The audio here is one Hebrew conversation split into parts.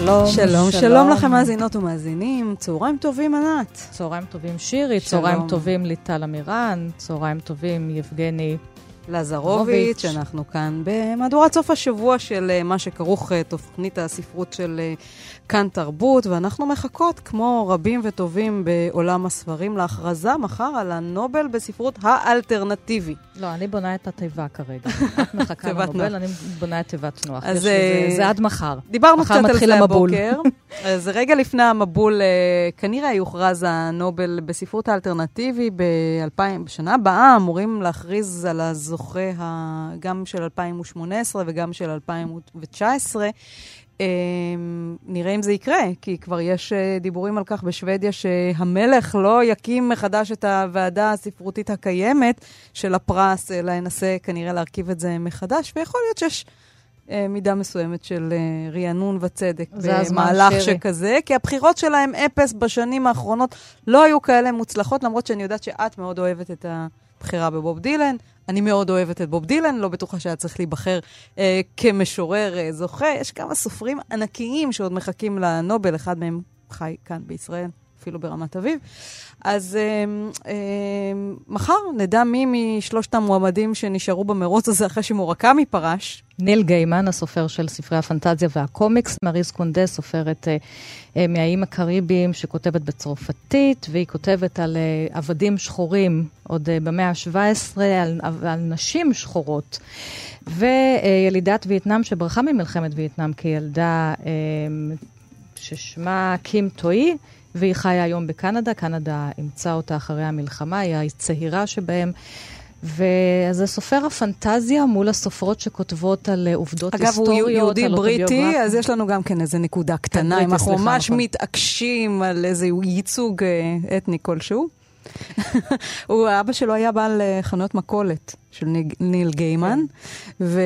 שלום, שלום, שלום לכם מאזינות ומאזינים, צהריים טובים ענת. צהריים טובים שירי, שלום. צהריים טובים ליטל אמירן, צהריים טובים יבגני. לזרוביץ', אנחנו כאן במהדורת סוף השבוע של אה, מה שכרוך אה, תוכנית הספרות של אה, כאן תרבות, ואנחנו מחכות, כמו רבים וטובים בעולם הספרים, להכרזה מחר על הנובל בספרות האלטרנטיבי. לא, אני בונה את התיבה כרגע. את מחכה לנובל. אני בונה את תיבת נוח. אז, זה עד מחר. דיברנו קצת על זה. הבוקר. אז רגע לפני המבול, אה, כנראה יוכרז הנובל בספרות האלטרנטיבי ב-2000, בשנה הבאה אמורים להכריז על הזוכה ה- גם של 2018 וגם של 2019. אה, נראה אם זה יקרה, כי כבר יש אה, דיבורים על כך בשוודיה שהמלך לא יקים מחדש את הוועדה הספרותית הקיימת של הפרס, אלא ינסה כנראה להרכיב את זה מחדש, ויכול להיות שיש אה, מידה מסוימת של אה, רענון וצדק במהלך. שכזה, כי הבחירות שלהם אפס בשנים האחרונות לא היו כאלה מוצלחות, למרות שאני יודעת שאת מאוד אוהבת את הבחירה בבוב דילן. אני מאוד אוהבת את בוב דילן, לא בטוחה שהיה צריך להיבחר אה, כמשורר אה, זוכה. יש כמה סופרים ענקיים שעוד מחכים לנובל, אחד מהם חי כאן בישראל, אפילו ברמת אביב. אז אה, אה, מחר נדע מי משלושת המועמדים שנשארו במרוץ הזה אחרי שמורקמי פרש. ניל גיימן, הסופר של ספרי הפנטזיה והקומיקס, מריס קונדה, סופרת אה, אה, מהאיים הקריביים שכותבת בצרפתית, והיא כותבת על אה, עבדים שחורים עוד אה, במאה ה-17, על, על נשים שחורות. וילידת וייטנאם שברחה ממלחמת וייטנאם כילדה, אה, ששמה קים טואי, והיא חיה היום בקנדה. קנדה אימצה אותה אחרי המלחמה, היא הצעירה שבהם. וזה סופר הפנטזיה מול הסופרות שכותבות על אה, עובדות אגב, הוא היסטוריות, יהודי על בריטי, אוטוביוגרפיה. אז יש לנו גם כן איזה נקודה קטנה, בריטי, אם אנחנו ממש נכון. מתעקשים על איזה ייצוג אה, אתני כלשהו. הוא, אבא שלו היה בעל אה, חנויות מכולת של ניג- ניל גיימן, ו-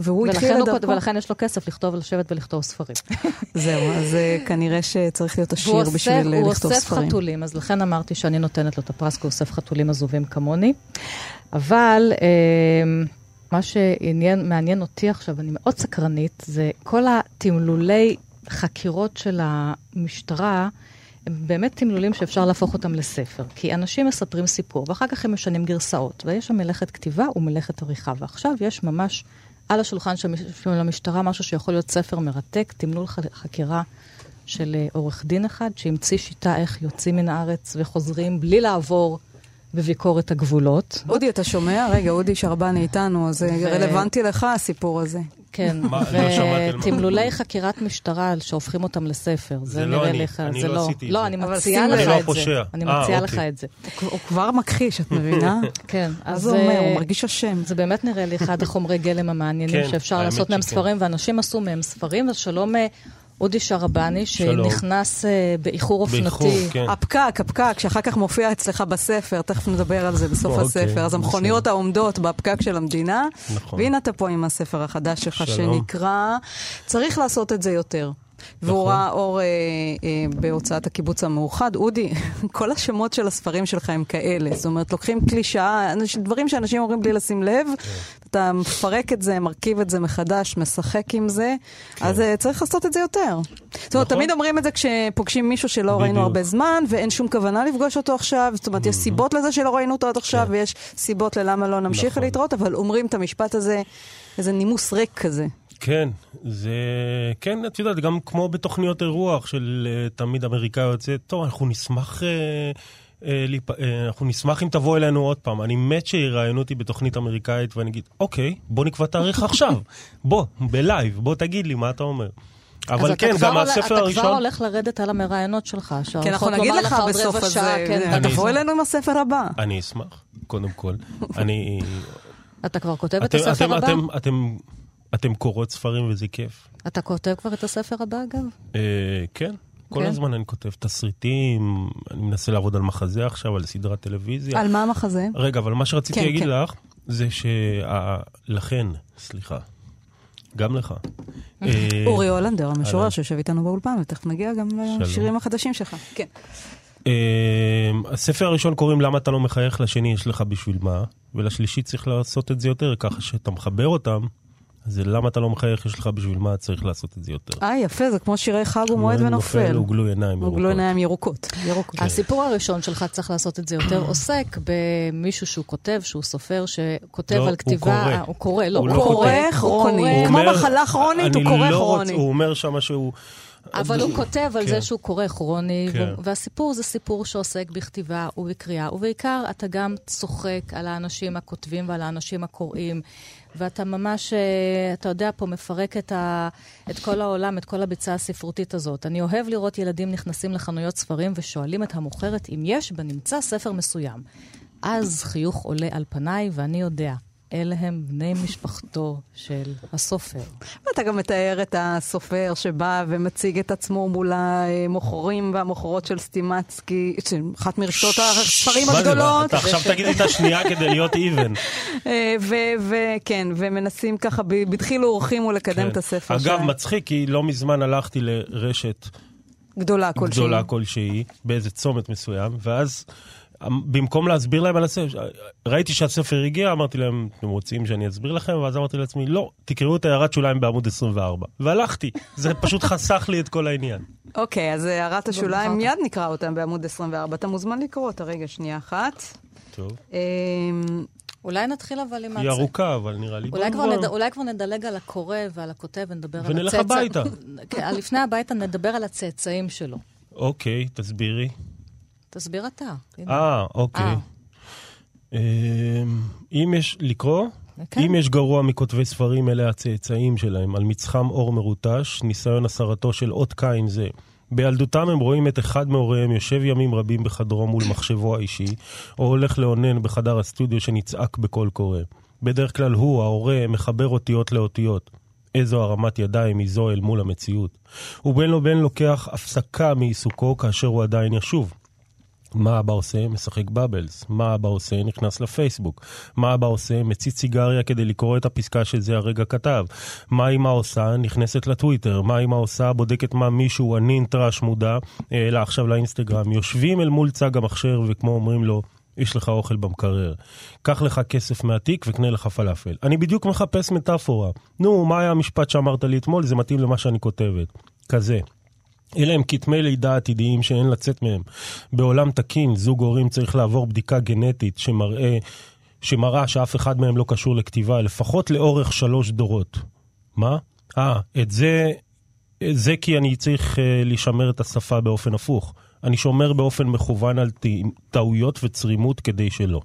והוא התחיל את הוא, ולכן יש לו כסף לכתוב, לשבת ולכתוב ספרים. זהו, אז אה, כנראה שצריך להיות עשיר בשביל אה, הוא לכתוב אוסף ספרים. חתולים, אז לכן אמרתי שאני נותנת לו את הפרס, כי הוא אוסף חתולים עזובים כמוני. אבל אה, מה שמעניין אותי עכשיו, אני מאוד סקרנית, זה כל התמלולי חקירות של המשטרה, הם באמת תמלולים שאפשר להפוך אותם לספר. כי אנשים מספרים סיפור, ואחר כך הם משנים גרסאות, ויש שם מלאכת כתיבה ומלאכת עריכה. ועכשיו יש ממש על השולחן של המש- של המשטרה משהו שיכול להיות ספר מרתק, תמלול חקירה של אה, עורך דין אחד, שהמציא שיטה איך יוצאים מן הארץ וחוזרים בלי לעבור בביקורת הגבולות. אודי, אתה שומע? רגע, אודי שרבני איתנו, אז זה ו- רלוונטי לך הסיפור הזה. כן, לא. ותמלולי חקירת משטרה שהופכים אותם לספר, זה לא נראה אני, לך, אני זה לא לא, עשיתי את לא, זה. אני אבל מציעה שים לך לא את זה, פושע. אני אה, מציעה אוקיי. לך את זה, הוא הוא כבר מכחיש, את מבינה? כן, מה אז זה אומר? אה, הוא מרגיש אשם. זה באמת נראה לי אחד החומרי גלם המעניינים כן, שאפשר לעשות מהם. ספרים, ואנשים עשו מהם ספרים, אז שלום אה, אודי שרבני. שנכנס אה, באיחור אופנתי. כן. הפקק, הפקק, שאחר כך מופיע אצלך בספר, תכף נדבר על זה בסוף אוקיי, הספר. אז המכוניות העומדות בפקק של המדינה, נכון. והנה אתה פה עם הספר החדש שלך, שלום. שנקרא "צריך לעשות את זה יותר". והוא נכון. ראה אור אה, אה, בהוצאת הקיבוץ המאוחד. אודי, כל השמות של הספרים שלך הם כאלה. זאת אומרת, לוקחים קלישאה, דברים שאנשים אומרים בלי לשים לב, כן. אתה מפרק את זה, מרכיב את זה מחדש, משחק עם זה, אז אה, צריך לעשות את זה יותר. זאת אומרת, נכון. תמיד אומרים את זה כשפוגשים מישהו שלא ראינו בדיוק. הרבה זמן, ואין שום כוונה לפגוש אותו עכשיו, זאת אומרת, יש סיבות לזה שלא ראינו אותו עד עכשיו, כן. ויש סיבות ללמה לא נמשיך נכון. להתראות, אבל אומרים את המשפט הזה, איזה נימוס ריק כזה. כן, זה... כן, את יודעת, גם כמו בתוכניות אירוח של אה, תמיד אמריקאי יוצא, טוב, אנחנו נשמח... אה, אה, אה, אנחנו נשמח אם תבוא אלינו עוד פעם. אני מת שיראיינו אותי בתוכנית אמריקאית ואני אגיד, אוקיי, בוא נקבע תאריך עכשיו. בוא, בלייב, בוא תגיד לי מה אתה אומר. אבל אתה כן, גם הספר אתה כבר הראשון... הולך לרדת על המראיינות שלך. כי אנחנו נגיד לך בסוף הזה, אני תבוא אשמח. אלינו עם הספר הבא. אני אשמח, קודם כל. אני... אתה כבר כותב את הספר הבא? אתם- אתם... קוראות ספרים וזה כיף. אתה כותב כבר את הספר הבא, אגב? אה, כן, כל כן? הזמן אני כותב תסריטים, אני מנסה לעבוד על מחזה עכשיו, על סדרת טלוויזיה. על מה המחזה? רגע, אבל מה שרציתי כן, להגיד כן. לך, זה שלכן, סליחה, גם לך. אה, אורי הולנדר, המשורר. שיושב איתנו באולפן, ותכף נגיע גם לשירים החדשים שלך. כן. אה, הספר הראשון קוראים למה אתה לא מחייך, לשני יש לך בשביל מה, ולשלישי צריך לעשות את זה יותר, ככה שאתה מחבר אותם, זה למה אתה לא מחייך, יש לך בשביל מה, צריך לעשות את זה יותר. אה, יפה, זה כמו שירי חג ומועד ונופל. הוגלו עיניים הוגלו ירוקות. עיניים ירוקות. ירוקות. הסיפור הראשון שלך, צריך לעשות את זה יותר, עוסק במישהו שהוא כותב, שהוא סופר, שכותב לא, על הוא כתיבה... קורא. הוא קורא, לא, הוא הוא לא קורא. כרוני. הוא כמו מחלה כרונית, הוא אני קורא לא כרוני. רוצה- הוא אומר שמה שהוא... אבל הוא כותב על כן. זה שהוא קורא כרוני, כן. והסיפור זה סיפור שעוסק בכתיבה ובקריאה, ובעיקר אתה גם צוחק על האנשים הכותבים ועל האנשים הקוראים, ואתה ממש, אה, אתה יודע, פה מפרק את, ה- את כל העולם, את כל הביצה הספרותית הזאת. אני אוהב לראות ילדים נכנסים לחנויות ספרים ושואלים את המוכרת אם יש בנמצא ספר מסוים. אז חיוך עולה על פניי, ואני יודע, אלה הם בני משפחתו של הסופר. ואתה גם מתאר את הסופר שבא ומציג את עצמו מול המוכרים והמוכרות של סטימצקי, של אחת מרשתות הספרים? הגדולות. אתה עכשיו תגידי את השנייה כדי להיות even. אה, וכן, ומנסים ככה בדחילו ורחימו לקדם כן. את הספר אגב. מצחיק, כי לא מזמן הלכתי לרשת גדולה כלשהי. גדולה כלשהי, באיזה צומת מסוים, ואז במקום להסביר להם על הספר, ראיתי שהספר הגיע, אמרתי להם, אתם רוצים שאני אסביר לכם? ואז אמרתי לעצמי, לא, תקראו את הערת שוליים בעמוד 24. והלכתי, זה פשוט חסך לי את כל העניין. אוקיי, אז הערת השוליים, בחרת. מיד נקרא אותם בעמוד 24. אתה מוזמן לקרוא אותה רגע, שנייה אחת. טוב. אמ, אולי נתחיל אבל עם היא ארוכה, אבל נראה לי... אולי בוא כבר. נד... אולי כבר נדלג על הקורא ועל הכותב ונדבר על ונלך הצאצא- הביתה. כן, לפני הביתה נדבר על הצאצאים שלו. אוקיי, תסבירי. תסביר אתה. אה, אוקיי. אה. אמ, אם יש, לקרוא? כן. אם יש גרוע מכותבי ספרים, אלה הצאצאים שלהם, על מצחם אור מרוטש, ניסיון הסרתו של אות קין זה. בילדותם הם רואים את אחד מהוריהם יושב ימים רבים בחדרו מול מחשבו האישי, או הולך לאונן בחדר הסטודיו שנצעק בקול קורא. בדרך כלל הוא, ההורה, מחבר אותיות לאותיות. איזו הרמת ידיים היא זו אל מול המציאות. ובין לבין לוקח הפסקה מעיסוקו כאשר הוא עדיין ישוב. מה אבא עושה? משחק בבלס. מה אבא עושה? נכנס לפייסבוק. מה אבא עושה? מציץ סיגריה כדי לקרוא את הפסקה שזה הרגע כתב. מה אמא עושה? נכנסת לטוויטר. מה אמא עושה? בודקת מה מישהו, הנין טראש מודע, העלה עכשיו לאינסטגרם. יושבים אל מול צג המחשב וכמו אומרים לו, יש לך אוכל במקרר. קח לך כסף מהתיק וקנה לך פלאפל. אני בדיוק מחפש מטאפורה. נו, מה היה המשפט שאמרת לי אתמול? זה מתאים למה שאני כותבת. כזה. אלה הם כתמי לידה עתידיים שאין לצאת מהם. בעולם תקין, זוג הורים צריך לעבור בדיקה גנטית שמראה, שמראה שאף אחד מהם לא קשור לכתיבה, לפחות לאורך שלוש דורות. מה? אה, את זה, זה כי אני צריך uh, לשמר את השפה באופן הפוך. אני שומר באופן מכוון על טעויות וצרימות כדי שלא.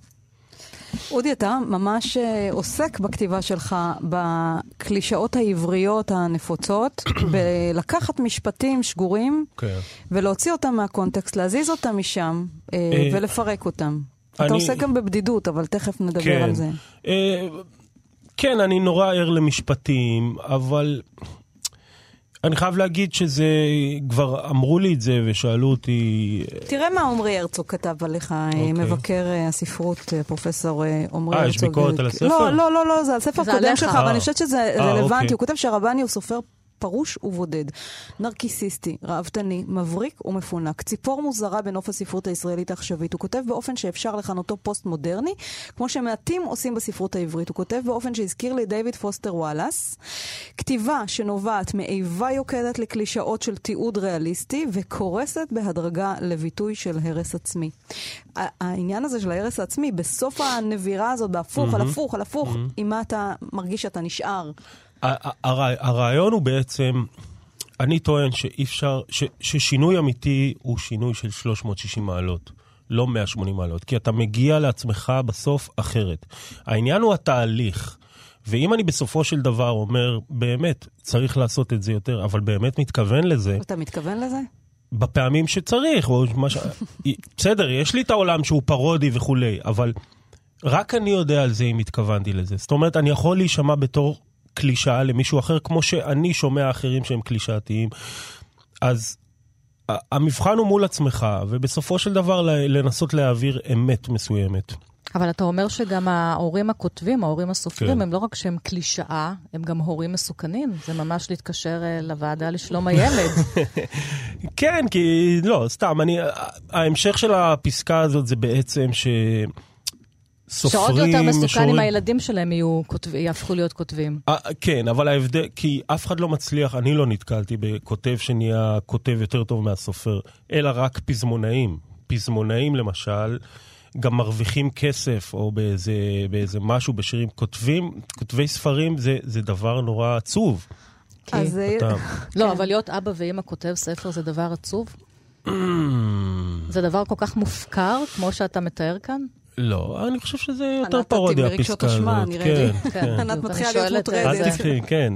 אודי, אתה ממש אה, עוסק בכתיבה שלך בקלישאות העבריות הנפוצות, בלקחת משפטים שגורים כן. ולהוציא אותם מהקונטקסט, להזיז אותם משם אה, אה, ולפרק אותם. אתה אני- עוסק גם בבדידות, אבל תכף נדבר כן. על זה. כן, אני נורא ער למשפטים, אבל אני חייב להגיד שזה, כבר אמרו לי את זה ושאלו אותי, תראה מה עמרי הרצוג כתב עליך, אה, אוקיי. מבקר אה, הספרות, אה, פרופסור אה, עמרי אה, הרצוג. יש ביקורת על הספר? לא, לא, לא, לא, זה על ספר זה קודם עליך. שלך, אבל אה. אני חושבת שזה אה, רלוונטי. אוקיי. הוא כותב שהרבני הוא סופר פרוש ובודד, נרקיסיסטי, ראוותני, מבריק ומפונק, ציפור מוזרה בנוף הספרות הישראלית העכשווית. הוא כותב באופן שאפשר לכנותו פוסט-מודרני, כמו שמעטים עושים בספרות העברית. הוא כותב באופן שהזכיר לי דיוויד פוסטר וואלאס, כתיבה שנובעת מאיבה יוקדת לקלישאות של תיעוד ריאליסטי, וקורסת בהדרגה לביטוי של הרס עצמי. העניין הזה של ההרס העצמי, בסוף הנבירה הזאת, בהפוך, על הפוך, על הפוך, עם מה אתה מרגיש שאתה נשאר? הרע- הרעיון הוא בעצם, אני טוען שאי אפשר, ש- ששינוי אמיתי הוא שינוי של 360 מעלות. לא 180 מעלות, כי אתה מגיע לעצמך בסוף אחרת. העניין הוא התהליך. ואם אני בסופו של דבר אומר, באמת, צריך לעשות את זה יותר, אבל באמת מתכוון לזה, אתה מתכוון לזה? בפעמים שצריך, או מה ש... בסדר, יש לי את העולם שהוא פרודי וכולי, אבל רק אני יודע על זה אם התכוונתי לזה. זאת אומרת, אני יכול להישמע בתור קלישאה למישהו אחר, כמו שאני שומע אחרים שהם קלישאתיים. אז המבחן הוא מול עצמך, ובסופו של דבר לנסות להעביר אמת מסוימת. אבל אתה אומר שגם ההורים הכותבים, ההורים הסופרים, כן. הם לא רק שהם קלישאה, הם גם הורים מסוכנים. זה ממש להתקשר אה, לוועדה לשלום הילד. כן, כי לא, סתם, אני, ההמשך של הפסקה הזאת זה בעצם ש... סופרים, שעוד יותר מסוכן משוררים... אם הילדים שלהם יהיו, כותב, יהפכו להיות כותבים. 아, אה, כן, אבל ההבדל, כי אף אחד לא מצליח, אני לא נתקלתי בכותב שנהיה כותב יותר טוב מהסופר, אלא רק פזמונאים. פזמונאים למשל, גם מרוויחים כסף, או באיזה, באיזה משהו בשירים. כותבים, כותבי ספרים זה, זה דבר נורא עצוב. אז אתה... לא, אבל להיות אבא ואימא כותב ספר זה דבר עצוב? זה דבר כל כך מופקר, כמו שאתה מתאר כאן? לא, אני חושב שזה יותר פרודיה, הפסקה הזאת. ענת, אותי מרגשות אשמה, נראה לי. ענת מתחילה להיות מוטרדת. אל תקחי, כן.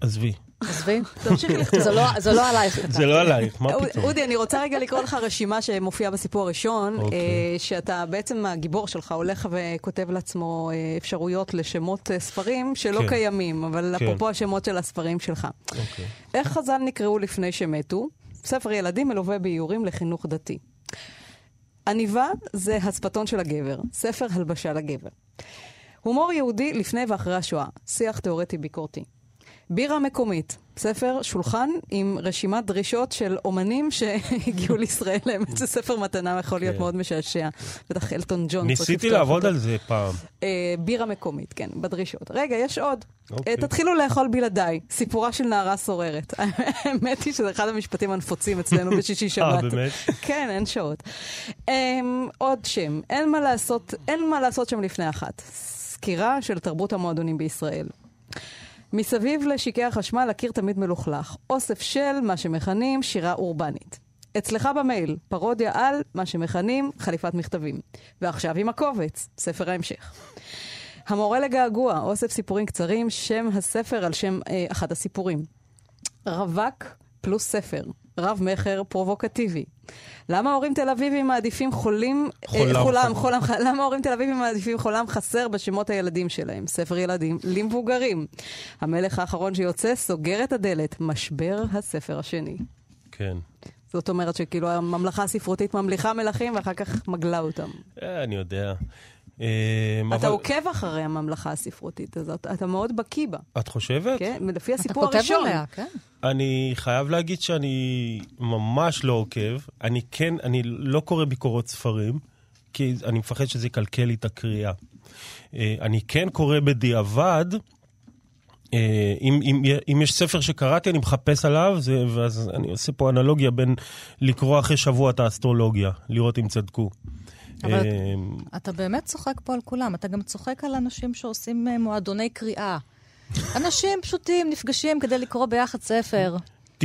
עזבי. עזבי, תמשיכי לכתוב. זה לא עלייך. זה לא עלייך, מה פתאום? אודי, אני רוצה רגע לקרוא לך רשימה שמופיעה בסיפור הראשון, אוקיי. אה, שאתה בעצם, הגיבור שלך הולך וכותב לעצמו אה, אפשרויות לשמות אה, ספרים שלא כן. קיימים, אבל כן. אפרופו השמות של הספרים שלך. אוקיי. איך חז"ל נקראו לפני שמתו? ספר ילדים מלווה באיורים לחינוך דתי. עניבה זה הצפתון של הגבר, ספר הלבשה לגבר. הומור יהודי לפני ואחרי השואה, שיח תאורטי ביקורתי. בירה מקומית, ספר שולחן עם רשימת דרישות של אומנים שהגיעו לישראל. האמת שספר מתנה יכול להיות כן. מאוד משעשע. בטח אלטון ג'ון. ניסיתי לעבוד על זה פעם. אה, בירה מקומית, כן, בדרישות. רגע, יש עוד. אוקיי. תתחילו לאכול בלעדיי, סיפורה של נערה סוררת. האמת היא שזה אחד המשפטים הנפוצים אצלנו בשישי שבת. אה, באמת? כן, אין שעות. אמ, עוד שם, אין מה לעשות, אין מה לעשות שם לפני אחת. סקירה של תרבות המועדונים בישראל. מסביב לשיקי החשמל הקיר תמיד מלוכלך. אוסף של מה שמכנים שירה אורבנית. אצלך במייל, פרודיה על מה שמכנים חליפת מכתבים. ועכשיו עם הקובץ, ספר ההמשך. המורה לגעגוע, אוסף סיפורים קצרים, שם הספר על שם אה, אחד הסיפורים. רווק פלוס ספר, רב-מכר פרובוקטיבי. למה הורים תל אביבים מעדיפים חולים, חולם, אה, חולם, חולם, חולם, למה הורים תל אביבים מעדיפים חולם חסר בשמות הילדים שלהם? ספר ילדים למבוגרים. המלך האחרון שיוצא סוגר את הדלת, משבר הספר השני. כן. זאת אומרת שכאילו הממלכה הספרותית ממליכה מלכים ואחר כך מגלה אותם. אה, אני יודע. אמ, אתה עוקב אחרי הממלכה הספרותית הזאת, אתה מאוד בקיא בה. את חושבת? כן, לפי הסיפור הראשון. אתה כותב עליה, כן. אני חייב להגיד שאני ממש לא עוקב. אני כן, אני לא קורא ביקורות ספרים, כי אני מפחד שזה יקלקל לי את הקריאה. אה, אני כן קורא בדיעבד, אה, אם, אם, אם יש ספר שקראתי, אני מחפש עליו, זה, ואז אני עושה פה אנלוגיה בין לקרוא אחרי שבוע את האסטרולוגיה, לראות אם צדקו. אבל אמ, אתה באמת צוחק פה על כולם. אתה גם צוחק על אנשים שעושים אה, מועדוני קריאה. אנשים פשוטים נפגשים כדי לקרוא ביחד ספר.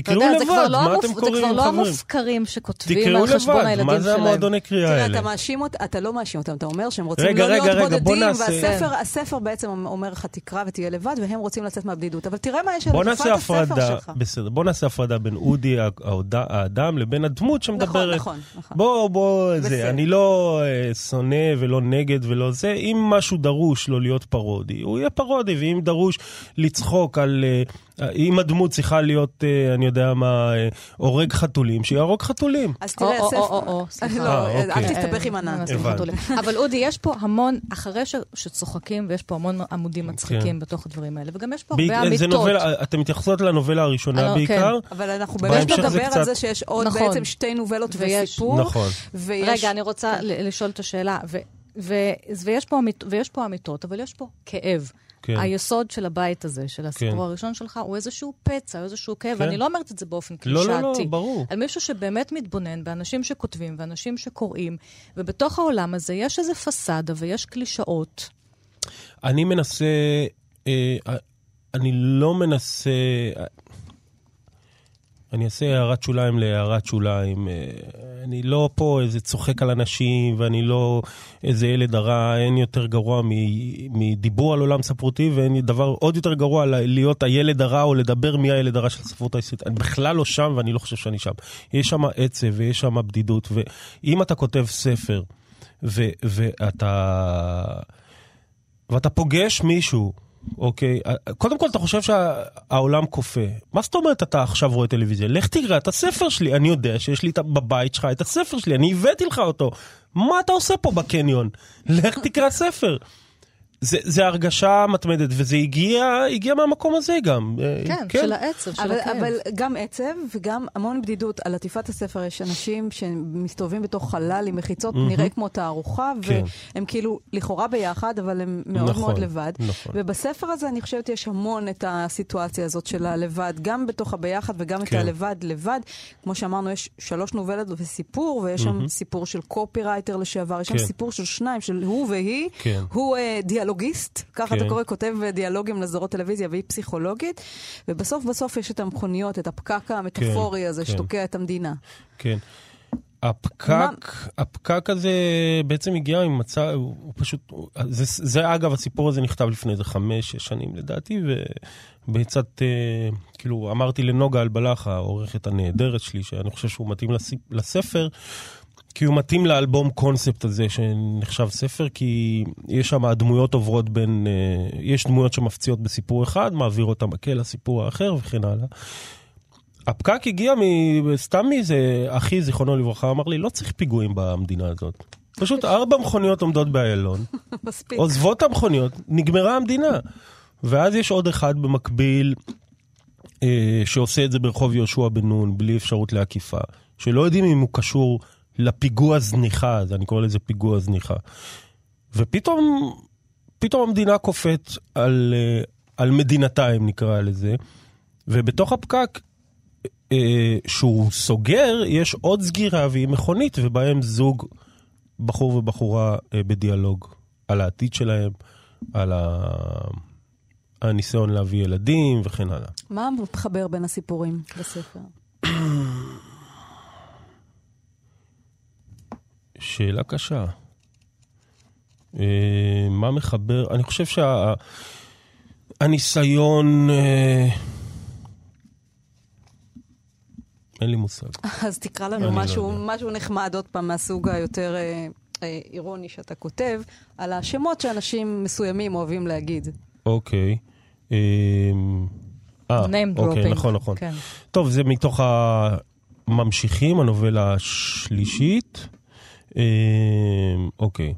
תקראו לבד, לא מה אתם קוראים, חברים? זה כבר לא המופקרים שכותבים על חשבון הילדים שלהם. מה זה המועדוני קריאה האלה? תראה, אתה מאשים אותם, אתה לא מאשים אותם, אתה אומר שהם רוצים רגע, לא רגע, להיות רגע, בודדים, והספר בעצם אומר לך תקרא ותהיה לבד, והם רוצים לצאת מהבדידות. אבל תראה מה יש על תקופת הספר שלך. בסדר, בוא נעשה הפרדה בין אודי האדם לבין הדמות שמדברת. נכון, נכון, נכון. בוא, בוא, זה, אני לא אה, שונא ולא נגד ולא זה. אם משהו דרוש לו להיות פרודי, הוא יהיה פרודי, ואם דרוש לצחוק על... אה, אם הדמות צריכה להיות, אה, אני יודע מה, אה, הורג חתולים, שיהרוג חתולים. אז תראה, ספר... או, או, או, סליחה. לא, אל אוקיי. תסתבך עם ענת. אבל אודי, יש פה המון, אחרי שצוחקים, ויש פה המון עמודים מצחיקים כן. בתוך הדברים האלה, וגם יש פה הרבה אמיתות. אתם מתייחסות לנובלה הראשונה אה, בעיקר. כן. אבל אנחנו באמת נדבר על זה שיש עוד נכון. בעצם שתי נובלות וסיפור. נכון. רגע, אני רוצה לשאול את השאלה, ויש פה אמיתות, אבל יש פה כאב. כן. היסוד של הבית הזה, של הסיפור כן. הראשון שלך, הוא איזשהו פצע, איזשהו כאב, כן. ואני לא אומרת את זה באופן קלישאתי. לא, לא, לא, ברור. על מישהו שבאמת מתבונן באנשים שכותבים ואנשים שקוראים, ובתוך העולם הזה יש איזו פסאדה ויש קלישאות. אני מנסה, אה, אני לא מנסה, אני אעשה הערת שוליים להערת שוליים. אה, אני לא פה איזה צוחק על אנשים, ואני לא איזה ילד הרע, אין יותר גרוע מדיבור על עולם ספרותי, ואין דבר עוד יותר גרוע להיות הילד הרע או לדבר מי הילד הרע של הספרות הישראלית. אני בכלל לא שם, ואני לא חושב שאני שם. יש שם עצב ויש שם בדידות, ואם אתה כותב ספר, ו- ואתה... ואתה פוגש מישהו אוקיי? קודם כל, אתה חושב שהעולם כופה. מה זאת אומרת אתה עכשיו רואה טלוויזיה? לך תקרא את הספר שלי. אני יודע שיש לי בבית שלך את הספר שלי, אני הבאתי לך אותו. מה אתה עושה פה בקניון? לך תקרא ספר. זה, זה הרגשה מתמדת, וזה הגיע, הגיע מהמקום הזה גם. אה, כן, כן. של העצב, של אבל, הכאב. אבל גם עצב וגם המון בדידות. על עטיפת הספר יש אנשים שמסתובבים בתוך חלל עם מחיצות, mm-hmm. נראה כמו תערוכה, כן. והם כאילו לכאורה ביחד, אבל הם מאוד נכון, מאוד לבד. נכון. ובספר הזה אני חושבת יש המון את הסיטואציה הזאת של הלבד, גם בתוך הביחד וגם כן. את הלבד לבד. כמו שאמרנו, יש שלוש נובלות וסיפור, ויש mm-hmm. שם סיפור של קופירייטר לשעבר, יש כן. שם סיפור של שניים, של הוא והיא. כן. הוא uh. דיאלוגיסט, ככה כן. אתה קורא, כותב דיאלוגים לזרות טלוויזיה והיא פסיכולוגית, ובסוף בסוף יש את המכוניות, את הפקק המטאפורי כן, הזה כן. שתוקע את המדינה. כן. הפקק, מה... הפקק הזה בעצם הגיע ממצב, הוא פשוט, זה, זה אגב, הסיפור הזה נכתב לפני איזה חמש, שש שנים לדעתי, ובצד, אה, כאילו, אמרתי לנוגה אלבלח, העורכת הנהדרת שלי, שאני חושב שהוא מתאים לספר, כי הוא מתאים לאלבום קונספט הזה שנחשב ספר, כי יש שם הדמויות עוברות בין, אה, יש דמויות שמפציעות בסיפור אחד, מעבירות את המקל לסיפור האחר וכן הלאה. הפקק הגיע מ... סתם מאיזה אחי, זיכרונו לברכה, אמר לי, לא צריך פיגועים במדינה הזאת. פשוט ארבע מכוניות עומדות באיילון, עוזבות המכוניות, נגמרה המדינה. ואז יש עוד אחד במקביל, אה, שעושה את זה ברחוב יהושע בן נון, בלי אפשרות לעקיפה, שלא יודעים אם הוא קשור לפיגוע זניחה, אז אני קורא לזה פיגוע זניחה. ופתאום, פתאום המדינה קופאת על, אה, על מדינתיים, נקרא לזה, ובתוך הפקק אה, שהוא סוגר, יש עוד סגירה והיא מכונית, ובהם זוג, בחור ובחורה אה, בדיאלוג על העתיד שלהם, על ה... הניסיון להביא ילדים וכן הלאה. מה מחבר בין הסיפורים בספר? שאלה קשה. אה, מה מחבר? אני חושב שהניסיון... אה, אין לי מושג. אז תקרא לנו משהו, לא משהו נחמד, עוד פעם, מהסוג היותר אה, אה, אירוני שאתה כותב, על השמות שאנשים מסוימים אוהבים להגיד. אוקיי. אה, אה אוקיי, נכון, נכון. כן. טוב, זה מתוך הממשיכים, הנובלה השלישית. אה, אוקיי.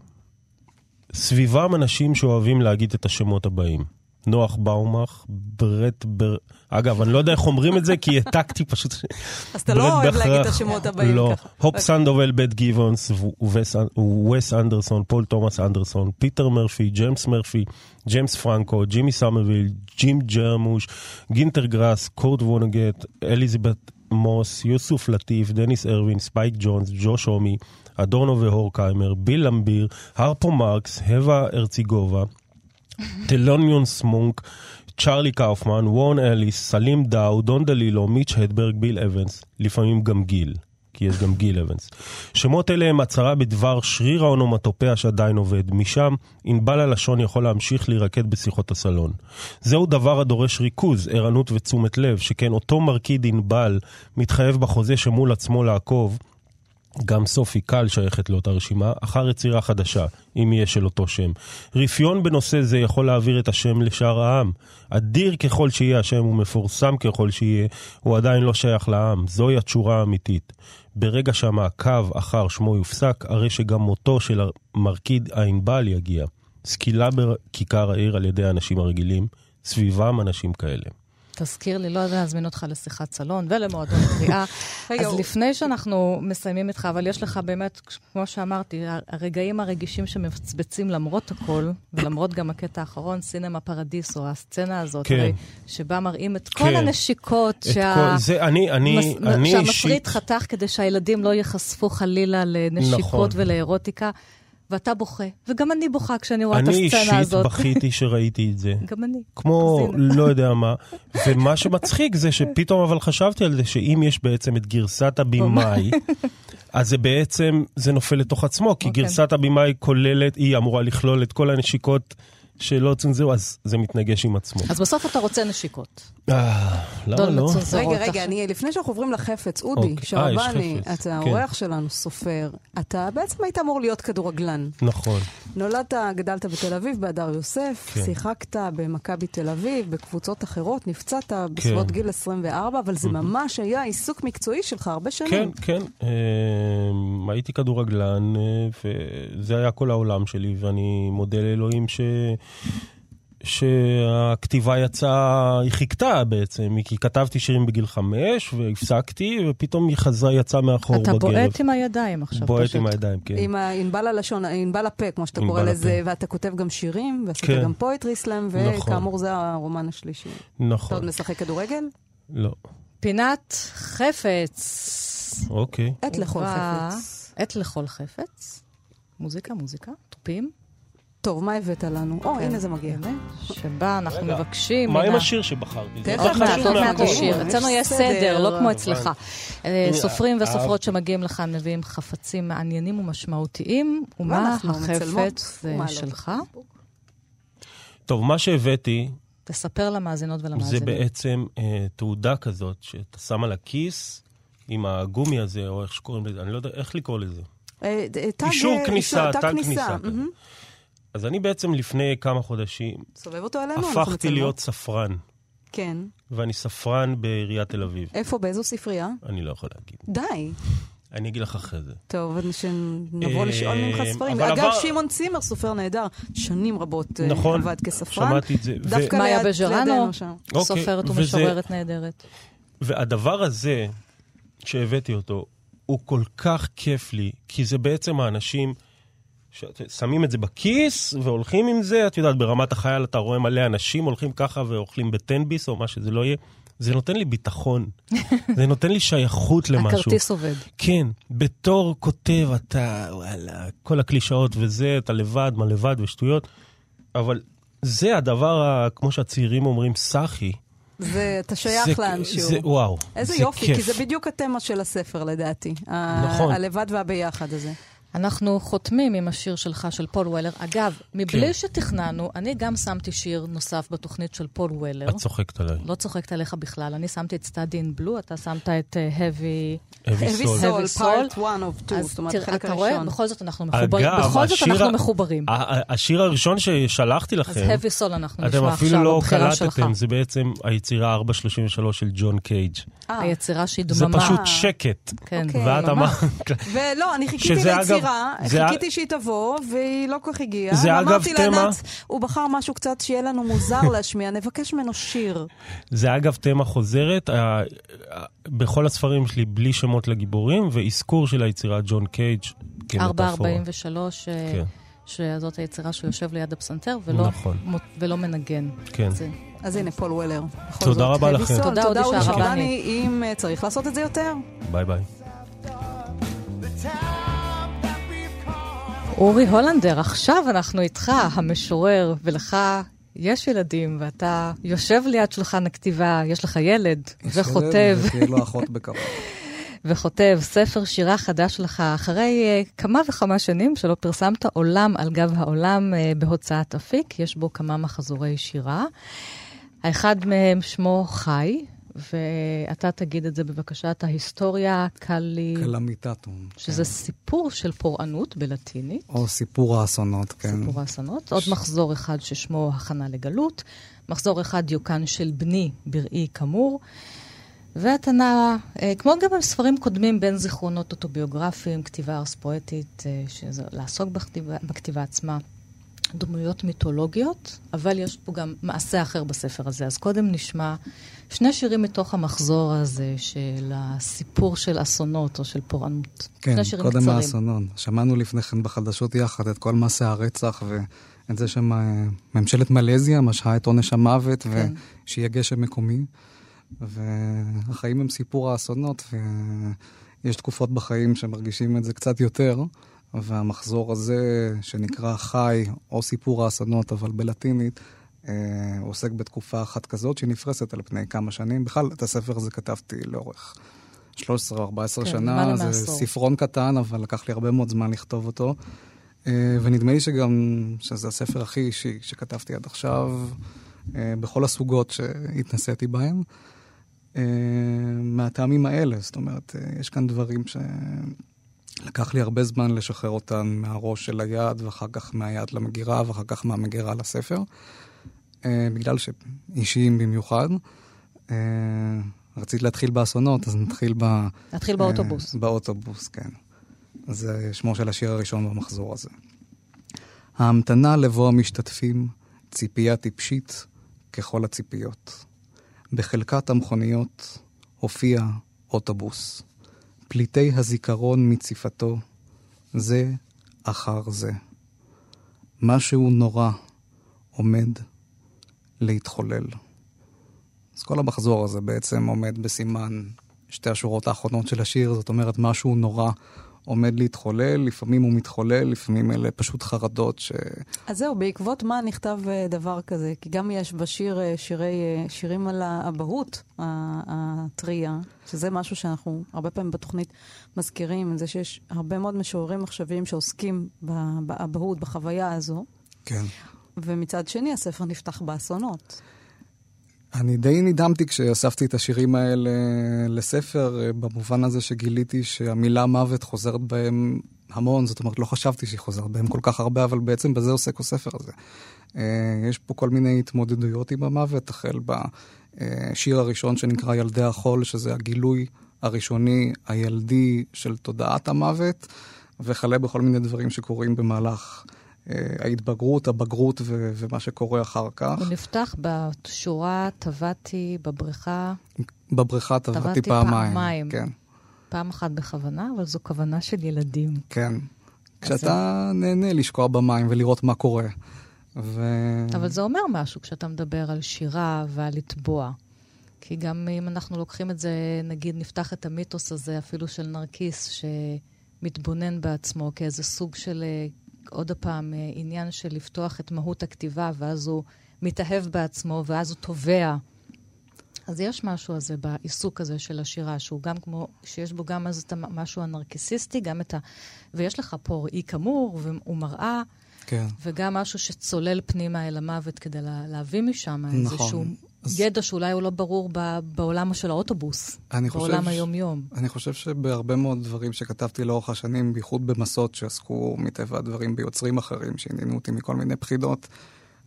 סביבם אנשים שאוהבים להגיד את השמות הבאים. נוח באומך, ברט בר... אגב, אני לא יודע איך אומרים את זה, כי העתקתי פשוט... אז אתה לא אוהב להגיד את השמות הבאים לא. ככה. הופ אוקיי. סנדובל, בת' גיבונס, ווס אנדרסון, פול תומאס אנדרסון, פיטר מרפי, ג'יימס מרפי, ג'יימס פרנקו, ג'ימי סמרוויל, ג'ים ג'רמוש, גינטר גראס, קורט וונגוט, אליזבת מוס, יוסוף לטיף, דניס ארווין, ספייק ג'ונס, ג'וש הומי, אדורנו והורקהיימר, ביל למביר, הרפו מרקס, אווה הרציגובה, תלוניוס מונק, צ'ארלי קאופמן, וורן אליס, סלים דאו, דון דלילו, מיץ' הדברג, ביל אבנס, לפעמים גם גיל. כי יש גם גיל אבנס. שמות אלה הם הצהרה בדבר שריר האונומטופיה שעדיין עובד. משם, ענבל הלשון יכול להמשיך להירקד בשיחות הסלון. זהו דבר הדורש ריכוז, ערנות ותשומת לב, שכן אותו מרקיד ענבל מתחייב בחוזה שמול עצמו לעקוב גם סופי קל שייכת לאותה רשימה, אחר יצירה חדשה, אם יהיה של אותו שם. רפיון בנושא זה יכול להעביר את השם לשאר העם. אדיר ככל שיהיה השם ומפורסם ככל שיהיה, הוא עדיין לא שייך לעם. זוהי התשורה האמיתית. ברגע שהמעקב אחר שמו יופסק, הרי שגם מותו של מרכיד הענבל יגיע. סקילה בכיכר העיר על ידי האנשים הרגילים, סביבם אנשים כאלה. תזכיר לי, לא יודע להזמין אותך לשיחת סלון ולמועדון קריאה. אז לפני שאנחנו מסיימים איתך, אבל יש לך באמת, כמו שאמרתי, הרגעים הרגישים שמבצבצים למרות הכל, ולמרות גם הקטע האחרון, סינמה פרדיס, או הסצנה הזאת, כן. הרי, שבה מראים את כל כן. הנשיקות שה... כל... זה, אני, אני, מס... אני שהמפריט חתך כדי שהילדים לא ייחשפו חלילה לנשיקות נכון. ולאירוטיקה. ואתה בוכה, וגם אני בוכה כשאני רואה את הסצנה הזאת. אני אישית בכיתי שראיתי את זה. גם אני. כמו לא יודע מה. ומה שמצחיק זה שפתאום אבל חשבתי על זה, שאם יש בעצם את גרסת הבמאי, אז זה בעצם, זה נופל לתוך עצמו, כי okay. אוקיי. גרסת הבמאי כוללת, היא אמורה לכלול את כל הנשיקות שלא צונזרו, אז זה מתנגש עם עצמו. אז בסוף אתה רוצה נשיקות. אה, למה לא? רגע, רגע. אני, לפני שאנחנו עוברים לחפץ, אודי, אוקיי. אה, שרבני, אתה כן. האורח שלנו, סופר, אתה בעצם היית אמור להיות כדורגלן. נכון. נולדת, גדלת בתל אביב, בהדר יוסף, כן. שיחקת במכבי תל אביב, בקבוצות אחרות, נפצעת בסביבות כן. גיל 24, אבל זה ממש היה עיסוק מקצועי שלך הרבה כן, שנים. כן. אה, הייתי כדורגלן, אה, וזה היה כל העולם שלי, ואני מודה לאלוהים ש... שהכתיבה יצאה, היא חיכתה בעצם, כי כתבתי שירים בגיל חמש, והפסקתי, ופתאום היא חזרה, יצאה מאחור אתה בגרב. בועט עם הידיים עכשיו. בועט פשוט. עם הידיים, כן. עם ענבל הלשון, ענבל הפה, כמו שאתה קורא לזה, הפה. ואתה כותב גם שירים, ועשית כן. גם פואטרי סלאם, נכון. וכאמור זה הרומן השלישי. אתה נכון. עוד משחק כדורגל? לא. פינת חפץ. אוקיי. עת לכל חפץ. עת לכל חפץ. מוזיקה, מוזיקה, תופים. טוב, מה הבאת לנו? או, כן. הנה זה מגיע. הנה, שבה אנחנו מבקשים... מה עם השיר שבחרתי? זה תכף, עוד מעט, עוד מעט. השיר. יש אצלנו יש סדר. לא כמו. אצלך. אה, סופרים אהב- וסופרות שמגיעים לכאן מביאים חפצים מעניינים ומשמעותיים, ומה החפץ אה, ומעלות שלך? טוב, מה שהבאתי תספר למאזינות זה ולמאזינים. בעצם אה, תעודה כזאת שאתה שם על הכיס עם הגומי הזה, או איך שקוראים לזה, אני לא יודע איך לקרוא לזה. אה, אישור אה, כניסה, תג כניסה. אז אני בעצם לפני כמה חודשים סובב אותו אלינו, אנחנו הפכתי מצלמות. להיות ספרן, כן. ואני ספרן בעיריית תל אביב. איפה, באיזו ספרייה? אני לא יכול להגיד. די. אני אגיד לך אחרי זה. טוב, אז שנבוא אה, לשאול ממך ספרים. אגב, עבר- שמעון צימר, סופר נהדר, שנים רבות אה, נכון, עבד כספרן. שמעתי את זה. ו- דווקא מאיה בז'רנו. אוקיי, סופרת וזה- ומשוררת נהדרת. והדבר הזה, שהבאתי אותו, הוא כל כך כיף לי, כי זה בעצם האנשים ששמים את זה בכיס והולכים עם זה, את יודעת, ברמת החייל אתה רואה מלא אנשים הולכים ככה ואוכלים בטנביס או מה שזה לא יהיה. זה נותן לי ביטחון, זה נותן לי שייכות למשהו. הכרטיס עובד. כן, בתור כותב אתה, וואלה, כל הקלישאות וזה, אתה לבד, מה לבד ושטויות, אבל זה הדבר, ה- כמו שהצעירים אומרים, סאחי. זה, אתה שייך זה- לאנשהו. זה, וואו, איזה זה יופי, כיף. כי זה בדיוק התמה של הספר לדעתי. ה- נכון. הלבד והביחד הזה. אנחנו חותמים עם השיר שלך, של פול וולר. אגב, מבלי כן. שתכננו, אני גם שמתי שיר נוסף בתוכנית של פול וולר. את צוחקת עליי. לא צוחקת עליך בכלל. אני שמתי את Study in Blue, אתה שמת את אה, Heavy... Heavy סול. Soul, Heavy part Soul. 1 of 2, אז זאת אומרת, תראה, החלק אתה רואה, הראשון. בכל זאת אנחנו מחוברים. אגב, בכל זאת אנחנו מחוברים. השיר הראשון ששלחתי אז לכם, Heavy Soul אנחנו אתם נשמע אפילו עכשיו, לא הבחירה שלך. קלטתם, זה בעצם היצירה 433 של ג'ון קייג'. אה, היצירה שהיא זה דממה. פשוט שקט. כן, אוקיי. ואת ממש. אמרת... ולא, אני חיכיתי שזה אגב- ליצירה, זה חיכיתי שהיא תבוא, והיא לא כל כך הגיעה. זה אגב ואמרתי תמה- לענת, הוא בחר משהו קצת שיהיה לנו מוזר להשמיע, נבקש ממנו שיר. זה אגב תמה חוזרת, בכל הספרים שלי בלי שמות לגיבורים, ואזכור של היצירה ג'ון קייג' כמטאפורה. 443, אה, כן, שזאת היצירה שהוא יושב ליד הפסנתר ולא, נכון. מות- ולא מנגן. כן. זה- אז הנה, פול וולר. תודה זאת, רבה לכם. תודה, תודה, אודי. שרבני. אם אה, צריך לעשות את זה יותר, ביי ביי. אורי הולנדר, עכשיו אנחנו איתך, המשורר, ולך יש ילדים, ואתה יושב ליד שולחן הכתיבה, יש לך ילד, וכותב, ותהיה לו אחות בקרוב. וכותב ספר שירה חדש שלך, אחרי uh, כמה וכמה שנים שלא פרסמת עולם על גב העולם uh, בהוצאת אפיק, יש בו כמה מחזורי שירה. האחד מהם שמו חי, ואתה תגיד את זה בבקשה, את ההיסטוריה קלי, קלמיטטום. שזה סיפור של פורענות בלטינית. או סיפור האסונות, כן. סיפור האסונות. עוד מחזור אחד ששמו הכנה לגלות. מחזור אחד דיוקן של בני בראי כמור. ואתה נע, אה, כמו גם בספרים קודמים, בין זיכרונות אוטוביוגרפיים, כתיבה ארס פואטית, אה, שזה לעסוק בכתיבה, בכתיבה עצמה, דמויות מיתולוגיות, אבל יש פה גם מעשה אחר בספר הזה. אז קודם נשמע שני שירים מתוך המחזור הזה של הסיפור של אסונות או של פורענות. כן, שני שירים קודם קצרים. האסונות. שמענו לפני כן בחדשות יחד את כל מעשי הרצח ואת זה שממשלת מלזיה משהה את עונש המוות כן. ושיהיה גשם מקומי. והחיים הם סיפור האסונות ויש תקופות בחיים שמרגישים את זה קצת יותר. והמחזור הזה, שנקרא חי, או סיפור האסונות, אבל בלטינית, אה, עוסק בתקופה אחת כזאת שנפרסת על פני כמה שנים. בכלל, את הספר הזה כתבתי לאורך 13 או 14 כן, שנה. זה מעשור. ספרון קטן, אבל לקח לי הרבה מאוד זמן לכתוב אותו. אה, ונדמה לי שגם, שזה הספר הכי אישי שכתבתי עד עכשיו, אה, בכל הסוגות שהתנסיתי אה, מהטעמים האלה. זאת אומרת, יש כאן דברים שלקח לי הרבה זמן לשחרר אותם מהראש של היד, ואחר כך מהיד למגירה, ואחר כך מהמגירה לספר, בגלל שאישיים במיוחד. רצית להתחיל באסונות, אז נתחיל ב... נתחיל באוטובוס. באוטובוס, כן. זה שמו של השיר הראשון במחזור הזה. ההמתנה לבוא המשתתפים, ציפייה טיפשית ככל הציפיות. בחלקת המכוניות הופיע אוטובוס. פליטי הזיכרון מציפתו, זה אחר זה. משהו נורא עומד להתחולל. אז כל המחזור הזה בעצם עומד בסימן שתי השורות האחרונות של השיר, זאת אומרת, משהו נורא עומד להתחולל, לפעמים הוא מתחולל, לפעמים אלה פשוט חרדות ש... אז זהו, בעקבות מה נכתב אה, דבר כזה? כי גם יש בשיר אה, שירי, אה, שירים על האבהות הטריה, שזה משהו שאנחנו הרבה פעמים בתוכנית מזכירים, זה שיש הרבה מאוד משוררים עכשוויים שעוסקים באבהות, בחוויה הזו. כן. ומצד שני, הספר נפתח באסונות. אני די נדהמתי כשאספתי את השירים האלה לספר, אה, במובן הזה שגיליתי שהמילה מוות חוזרת בהם המון, זאת אומרת, לא חשבתי שהיא חוזרת בהם כל כך הרבה, אבל בעצם בזה עוסק הספר הזה. אה, יש פה כל מיני התמודדויות עם המוות, החל בשיר הראשון שנקרא ילדי החול, שזה הגילוי הראשוני הילדי של תודעת המוות, וכלה בכל מיני דברים שקורים במהלך אה, ההתבגרות, הבגרות ו- ומה שקורה אחר כך. הוא נפתח בשורה, טבעתי בבריכה. בבריכה טבעתי פעמיים. פעמיים. כן. פעם אחת בכוונה, אבל זו כוונה של ילדים. כן. כשאתה זה... נהנה לשקוע במים ולראות מה קורה. ו... אבל זה אומר משהו כשאתה מדבר על שירה ועל לטבוע. כי גם אם אנחנו לוקחים את זה, נגיד נפתח את המיתוס הזה אפילו של נרקיס, שמתבונן בעצמו כאיזה סוג של אה, עוד פעם, אה, עניין של לפתוח את מהות הכתיבה, ואז הוא מתאהב בעצמו, ואז הוא תובע. אז יש משהו הזה בעיסוק הזה של השירה, שהוא גם כמו, שיש בו גם אז את המשהו הנרקסיסטי, גם את ה... ויש לך פה ראי כמור ומראה, כן. וגם משהו שצולל פנימה אל המוות כדי לה, להביא משם נכון. איזשהו אז... ידע שאולי הוא לא ברור ב, בעולם של האוטובוס, בעולם ש... היום-יום. אני חושב שבהרבה מאוד דברים שכתבתי לאורך השנים, בייחוד במסות שעסקו מטבע הדברים ביוצרים אחרים, שעניינו אותי מכל מיני בחינות,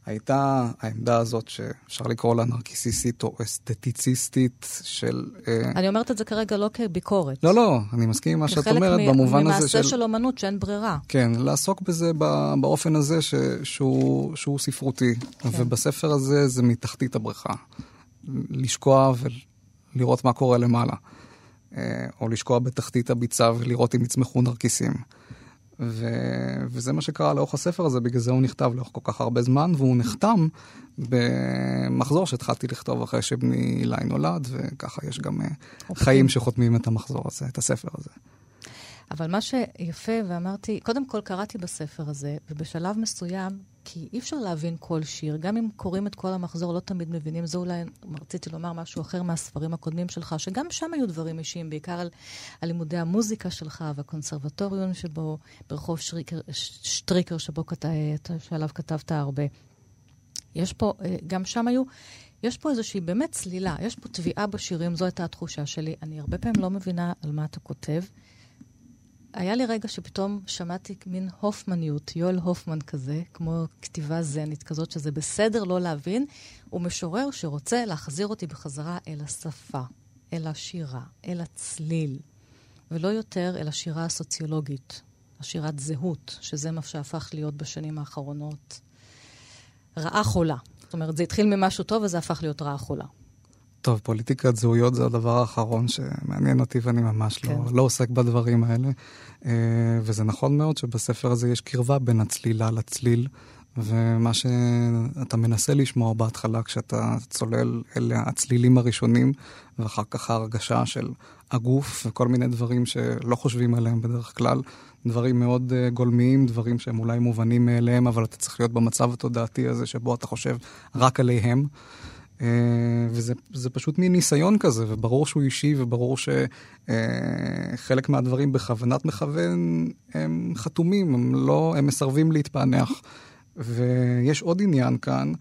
הייתה העמדה הזאת שאפשר לקרוא לה נרקיסיסטית או אסתטיציסטית של... אה, אני אומרת את זה כרגע לא כביקורת. לא, לא, אני מסכים עם מה שאת אומרת מ- במובן הזה של... ממעשה של אומנות שאין ברירה. כן, לעסוק בזה באופן הזה ש... שהוא, שהוא ספרותי. כן. ובספר הזה זה מתחתית הבריכה. לשקוע ולראות מה קורה למעלה. אה, או לשקוע בתחתית הביצה ולראות אם יצמחו נרקיסים. ו... וזה מה שקרה לאורך הספר הזה, בגלל זה הוא נכתב לאורך כל כך הרבה זמן, והוא נחתם במחזור שהתחלתי לכתוב אחרי שבני אילי נולד, וככה יש גם אוקיי. חיים שחותמים את המחזור הזה, את הספר הזה. אבל מה שיפה, ואמרתי, קודם כל קראתי בספר הזה, ובשלב מסוים, כי אי אפשר להבין כל שיר, גם אם קוראים את כל המחזור, לא תמיד מבינים. זה אולי, רציתי לומר משהו אחר מהספרים הקודמים שלך, שגם שם היו דברים אישיים, בעיקר על, על לימודי המוזיקה שלך והקונסרבטוריון שבו, ברחוב שריקר, שטריקר, שבו, שעליו כתבת הרבה. יש פה, אה, גם שם היו, יש פה איזושהי באמת צלילה, יש פה תביעה בשירים, זו הייתה התחושה שלי. אני הרבה פעמים לא מבינה על מה אתה כותב. היה לי רגע שפתאום שמעתי מין הופמניות, יואל הופמן כזה, כמו כתיבה זנית כזאת, שזה בסדר לא להבין. הוא משורר שרוצה להחזיר אותי בחזרה אל השפה, אל השירה, אל הצליל, ולא יותר אל השירה הסוציולוגית, השירת זהות, שזה מה שהפך להיות בשנים האחרונות רעה חולה. זאת אומרת, זה התחיל ממשהו טוב וזה הפך להיות רעה חולה. טוב, פוליטיקת זהויות זה הדבר האחרון שמעניין אותי ואני ממש לא, כן. לא, לא עוסק בדברים האלה. אה, וזה נכון מאוד שבספר הזה יש קרבה בין הצלילה לצליל, ומה שאתה מנסה לשמוע בהתחלה כשאתה צולל, אלה הצלילים הראשונים, ואחר כך ההרגשה של הגוף וכל מיני דברים שלא חושבים עליהם בדרך כלל. דברים מאוד uh, גולמיים, דברים שהם אולי מובנים מאליהם, אבל אתה צריך להיות במצב התודעתי הזה שבו אתה חושב רק עליהם. וזה פשוט מין ניסיון כזה, וברור שהוא אישי, וברור שחלק מהדברים בכוונת מכוון הם חתומים, הם לא, הם מסרבים להתפענח. ויש עוד עניין כאן,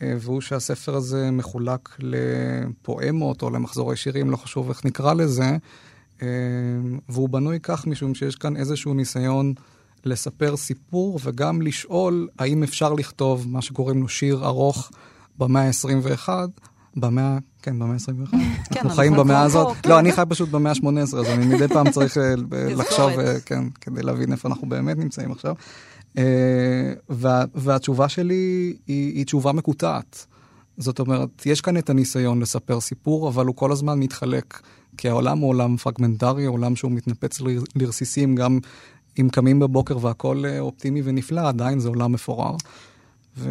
והוא שהספר הזה מחולק לפואמות או למחזורי שירים, לא חשוב איך נקרא לזה, והוא בנוי כך משום שיש כאן איזשהו ניסיון לספר סיפור וגם לשאול האם אפשר לכתוב מה שקוראים לו שיר ארוך במאה ה-21, במאה, כן, במאה ה-21. כן, אנחנו חיים במאה הזאת. לא, אני חי פשוט במאה ה-18, אז אני מדי פעם צריך אה, לחשוב, אה, כן, כדי להבין איפה אנחנו באמת נמצאים עכשיו. אה, והתשובה שלי היא תשובה מקוטעת. זאת אומרת, יש כאן את הניסיון לספר סיפור, אבל הוא כל הזמן מתחלק. כי העולם הוא עולם פרגמנטרי, עולם שהוא מתנפץ לרסיסים, גם אם קמים בבוקר והכול אופטימי ונפלא, עדיין זה עולם מפורר. ו...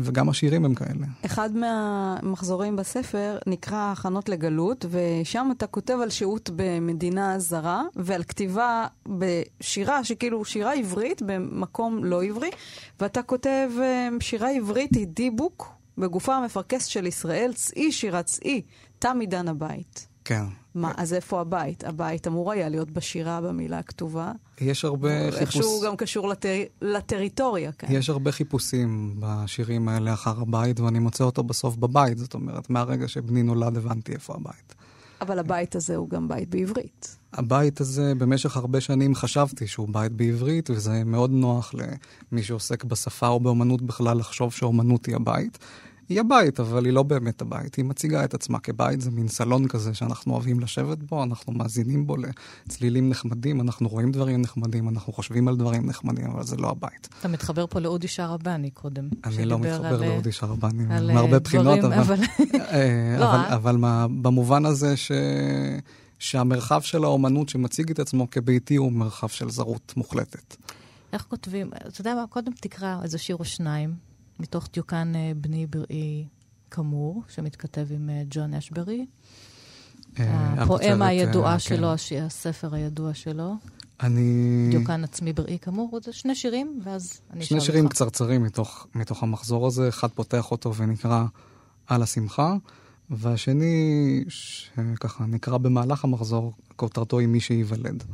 וגם השירים הם כאלה. אחד מהמחזורים בספר נקרא הכנות לגלות, ושם אתה כותב על שהות במדינה זרה, ועל כתיבה בשירה, שכאילו שירה עברית במקום לא עברי, ואתה כותב אה, שירה עברית היא דיבוק בגופה המפרכס של ישראל, צאי שירה צאי, תם עידן הבית. כן. מה, אז איפה הבית? הבית אמור היה להיות בשירה, במילה הכתובה. יש הרבה חיפוש... איכשהו גם קשור לטר... לטריטוריה כאן. יש הרבה חיפושים בשירים האלה אחר הבית, ואני מוצא אותו בסוף בבית. זאת אומרת, מהרגע שבני נולד הבנתי איפה הבית. אבל הבית הזה הוא גם בית בעברית. הבית הזה, במשך הרבה שנים חשבתי שהוא בית בעברית, וזה מאוד נוח למי שעוסק בשפה או באמנות בכלל לחשוב שאומנות היא הבית. היא הבית, אבל היא לא באמת הבית. היא מציגה את עצמה כבית, זה מין סלון כזה שאנחנו אוהבים לשבת בו, אנחנו מאזינים בו לצלילים נחמדים, אנחנו רואים דברים נחמדים, אנחנו חושבים על דברים נחמדים, אבל זה לא הבית. אתה מתחבר פה לאודי שערבני קודם. אני לא מתחבר על... לאודי שערבני, מהרבה אה, בחינות, אבל... אבל, אה, לא, אבל, אבל מה, במובן הזה ש... שהמרחב של האומנות שמציג את עצמו כביתי הוא מרחב של זרות מוחלטת. איך כותבים? אתה יודע מה? קודם תקרא איזה שיר או שניים, מתוך דיוקן אה, בני בראי כמור, שמתכתב עם אה, ג'ון אשברי. אה, הפואמה הידועה שלו, הספר הידוע שלו. אני... דיוקן עצמי בראי כאמור, זה שני שירים, ואז אני אשאל אותך. שני שירים קצרצרים מתוך, מתוך המחזור הזה, אחד פותח אותו ונקרא על השמחה, והשני, שככה נקרא במהלך המחזור, כותרתו היא מי שייוולד.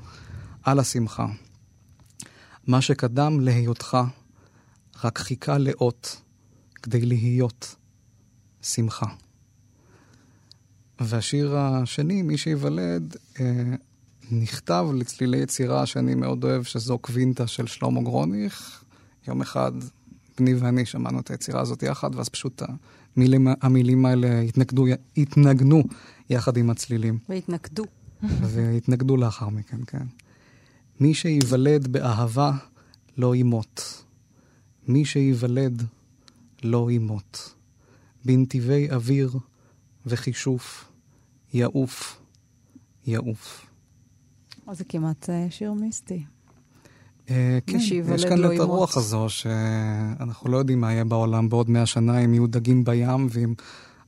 על השמחה. מה שקדם להיותך רק חיכה לאות כדי להיות שמחה. והשיר השני, מי שייוולד, אה, נכתב לצלילי יצירה שאני מאוד אוהב, שזו קווינטה של שלמה גרוניך. יום אחד בני ואני שמענו את היצירה הזאת יחד, ואז פשוט המילים, המילים האלה התנגדו, התנגנו יחד עם הצלילים. והתנגדו. והתנגדו לאחר מכן, כן. מי שייוולד באהבה לא ימות. מי שייוולד לא ימות. בנתיבי אוויר וכישוף, יעוף, יעוף. זה כמעט אה, שיר מיסטי. אה, כן, יש כאן לא את הרוח הזו, שאנחנו לא יודעים מה יהיה בעולם בעוד מאה שנה, אם יהיו דגים בים, ואם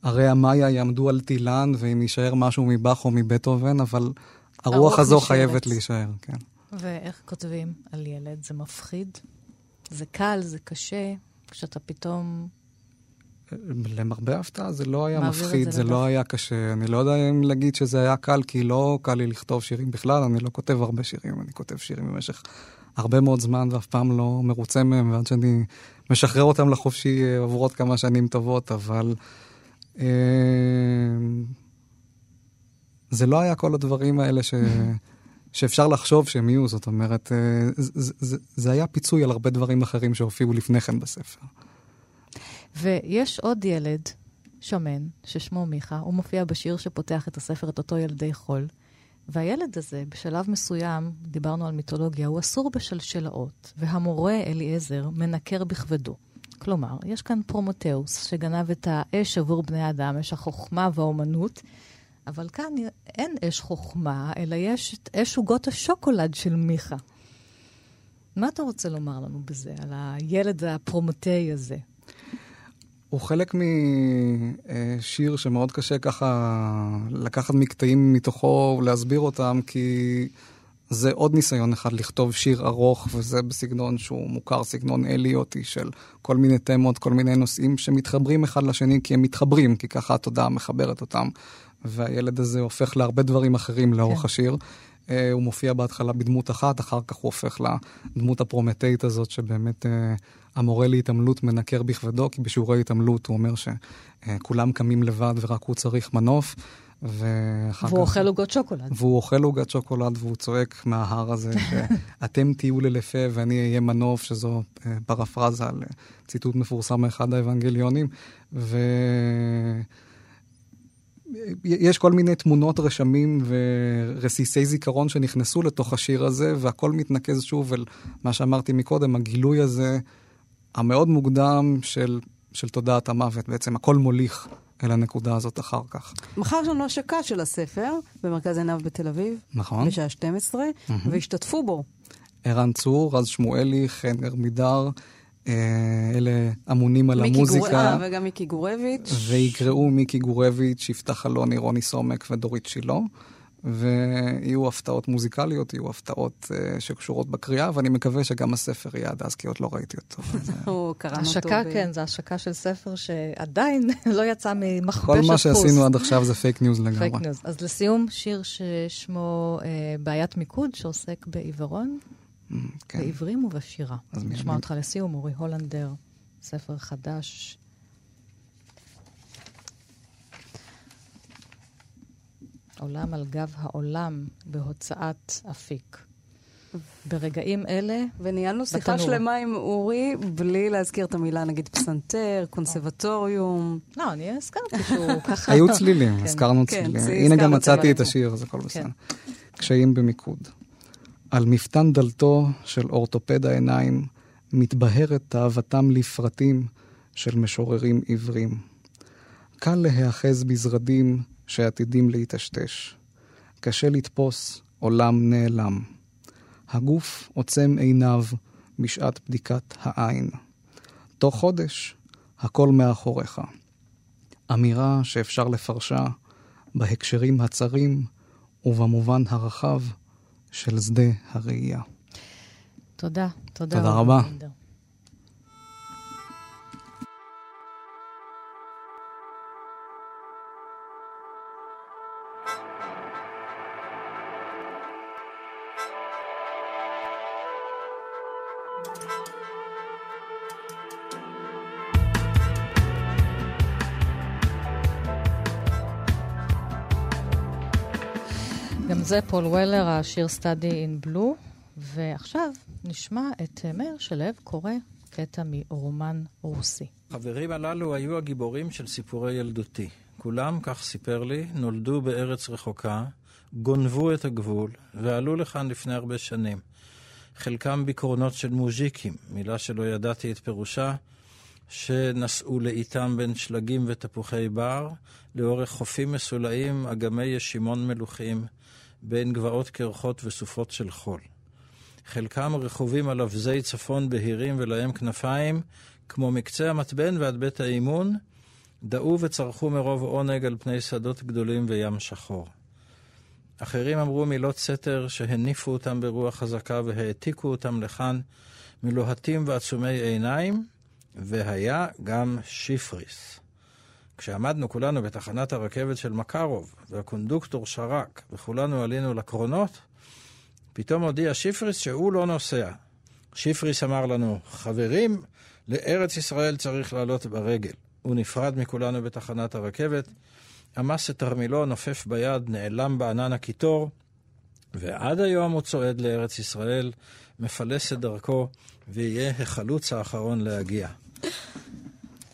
הרי המאיה יעמדו על טילן, ואם יישאר משהו מבאך או מבטהובן, אבל הרוח הזו נשארת. חייבת להישאר, כן. ואיך כותבים על ילד? זה מפחיד? זה קל, זה קשה, כשאתה פתאום... למרבה ההפתעה זה לא היה מפחיד, זה, זה לא היה קשה. אני לא יודע אם להגיד שזה היה קל, כי לא קל לי לכתוב שירים בכלל, אני לא כותב הרבה שירים, אני כותב שירים במשך הרבה מאוד זמן ואף פעם לא מרוצה מהם, ועד שאני משחרר אותם לחופשי עבורות כמה שנים טובות, אבל... אה, זה לא היה כל הדברים האלה ש... שאפשר לחשוב שהם יהיו, זאת אומרת, אה, זה, זה, זה היה פיצוי על הרבה דברים אחרים שהופיעו לפני כן בספר. ויש עוד ילד שמן, ששמו מיכה, הוא מופיע בשיר שפותח את הספר, את אותו ילדי חול. והילד הזה, בשלב מסוים, דיברנו על מיתולוגיה, הוא אסור בשלשלאות, והמורה אליעזר מנקר בכבדו. כלומר, יש כאן פרומתאוס שגנב את האש עבור בני אדם, אש החוכמה והאומנות, אבל כאן אין אש חוכמה, אלא יש את אש עוגות השוקולד של מיכה. מה אתה רוצה לומר לנו בזה, על הילד הפרומטאי הזה? הוא חלק משיר שמאוד קשה ככה לקחת מקטעים מתוכו ולהסביר אותם, כי זה עוד ניסיון אחד לכתוב שיר ארוך, וזה בסגנון שהוא מוכר, סגנון אליוטי של כל מיני תמות, כל מיני נושאים שמתחברים אחד לשני כי הם מתחברים, כי ככה התודעה מחברת אותם. והילד הזה הופך להרבה דברים אחרים לאורך כן. השיר. Uh, הוא מופיע בהתחלה בדמות אחת, אחר כך הוא הופך לדמות הפרומטאית הזאת, שבאמת uh, המורה להתעמלות מנקר בכבדו, כי בשיעורי התעמלות הוא אומר שכולם קמים לבד ורק הוא צריך מנוף. והוא כך... אוכל עוגות שוקולד. והוא אוכל עוגת שוקולד והוא צועק מההר הזה שאתם תהיו ללפה ואני אהיה מנוף, שזו אה, פרפרזה על ציטוט מפורסם מאחד האבנגליונים. ו... יש כל מיני תמונות, רשמים ורסיסי זיכרון שנכנסו לתוך השיר הזה, והכל מתנקז שוב אל מה שאמרתי מקודם, הגילוי הזה המאוד מוקדם של, של תודעת המוות. בעצם הכל מוליך אל הנקודה הזאת אחר כך. מחר יש לנו השקה של הספר במרכז עיניו בתל אביב. נכון. בשעה 12, mm-hmm. והשתתפו בו. ערן צור, רז שמואלי, חן ארמידר, אלה אמונים על המוזיקה. גור... אה, וגם מיקי גורביץ'. ויקראו מיקי גורביץ', יפתח אלוני, רוני סומק ודורית שילה. ויהיו הפתעות מוזיקליות, יהיו הפתעות אה, שקשורות בקריאה, ואני מקווה שגם הספר יהיה עד אז, כי עוד לא ראיתי אותו. הוא קראנו אותו. השקה, כן, זו השקה של ספר שעדיין לא יצא ממכבש הדפוס. כל מה שעשינו עד עכשיו זה פייק ניוז לגמרי. פייק ניוז. אז לסיום, שיר ששמו בעיית מיקוד, שעוסק בעיוורון, כן. בעברים ובשירה. נשמע אותך לסיום, אורי הולנדר, ספר חדש. עולם על גב העולם בהוצאת אפיק. ברגעים אלה, וניהלנו שיחה שלמה עם אורי, בלי להזכיר את המילה, נגיד פסנתר, קונסרבטוריום. לא, אני הזכרתי שהוא ככה... היו צלילים, כן. הזכרנו כן, צלילים. הנה גם מצאתי את השיר, זה הכל כן. בסדר. קשיים במיקוד. על מפתן דלתו של אורתופד העיניים מתבהרת תאוותם לפרטים של משוררים עיוורים. קל להיאחז בזרדים שעתידים להיטשטש. קשה לתפוס עולם נעלם. הגוף עוצם עיניו בשעת בדיקת העין. תוך חודש, הכל מאחוריך. אמירה שאפשר לפרשה בהקשרים הצרים ובמובן הרחב של שדה הראייה. תודה. תודה, תודה רבה. רבה. זה פול וולר, השיר Study in Blue, ועכשיו נשמע את מאיר שלו קורא קטע מרומן רוסי. החברים הללו היו הגיבורים של סיפורי ילדותי. כולם, כך סיפר לי, נולדו בארץ רחוקה, גונבו את הגבול ועלו לכאן לפני הרבה שנים. חלקם בקרונות של מוז'יקים, מילה שלא ידעתי את פירושה, שנסעו לאיתם בין שלגים ותפוחי בר, לאורך חופים מסולאים, אגמי ישימון מלוכים, בין גבעות קרחות וסופות של חול. חלקם רכובים על אבזי צפון בהירים ולהם כנפיים, כמו מקצה המתבן ועד בית האימון, דעו וצרחו מרוב עונג על פני שדות גדולים וים שחור. אחרים אמרו מילות סתר שהניפו אותם ברוח חזקה והעתיקו אותם לכאן מלוהטים ועצומי עיניים, והיה גם שיפריס. כשעמדנו כולנו בתחנת הרכבת של מקרוב, והקונדוקטור שרק, וכולנו עלינו לקרונות, פתאום הודיע שיפריס שהוא לא נוסע. שיפריס אמר לנו, חברים, לארץ ישראל צריך לעלות ברגל. הוא נפרד מכולנו בתחנת הרכבת, עמס את תרמילו, נופף ביד, נעלם בענן הקיטור, ועד היום הוא צועד לארץ ישראל, מפלס את דרכו, ויהיה החלוץ האחרון להגיע.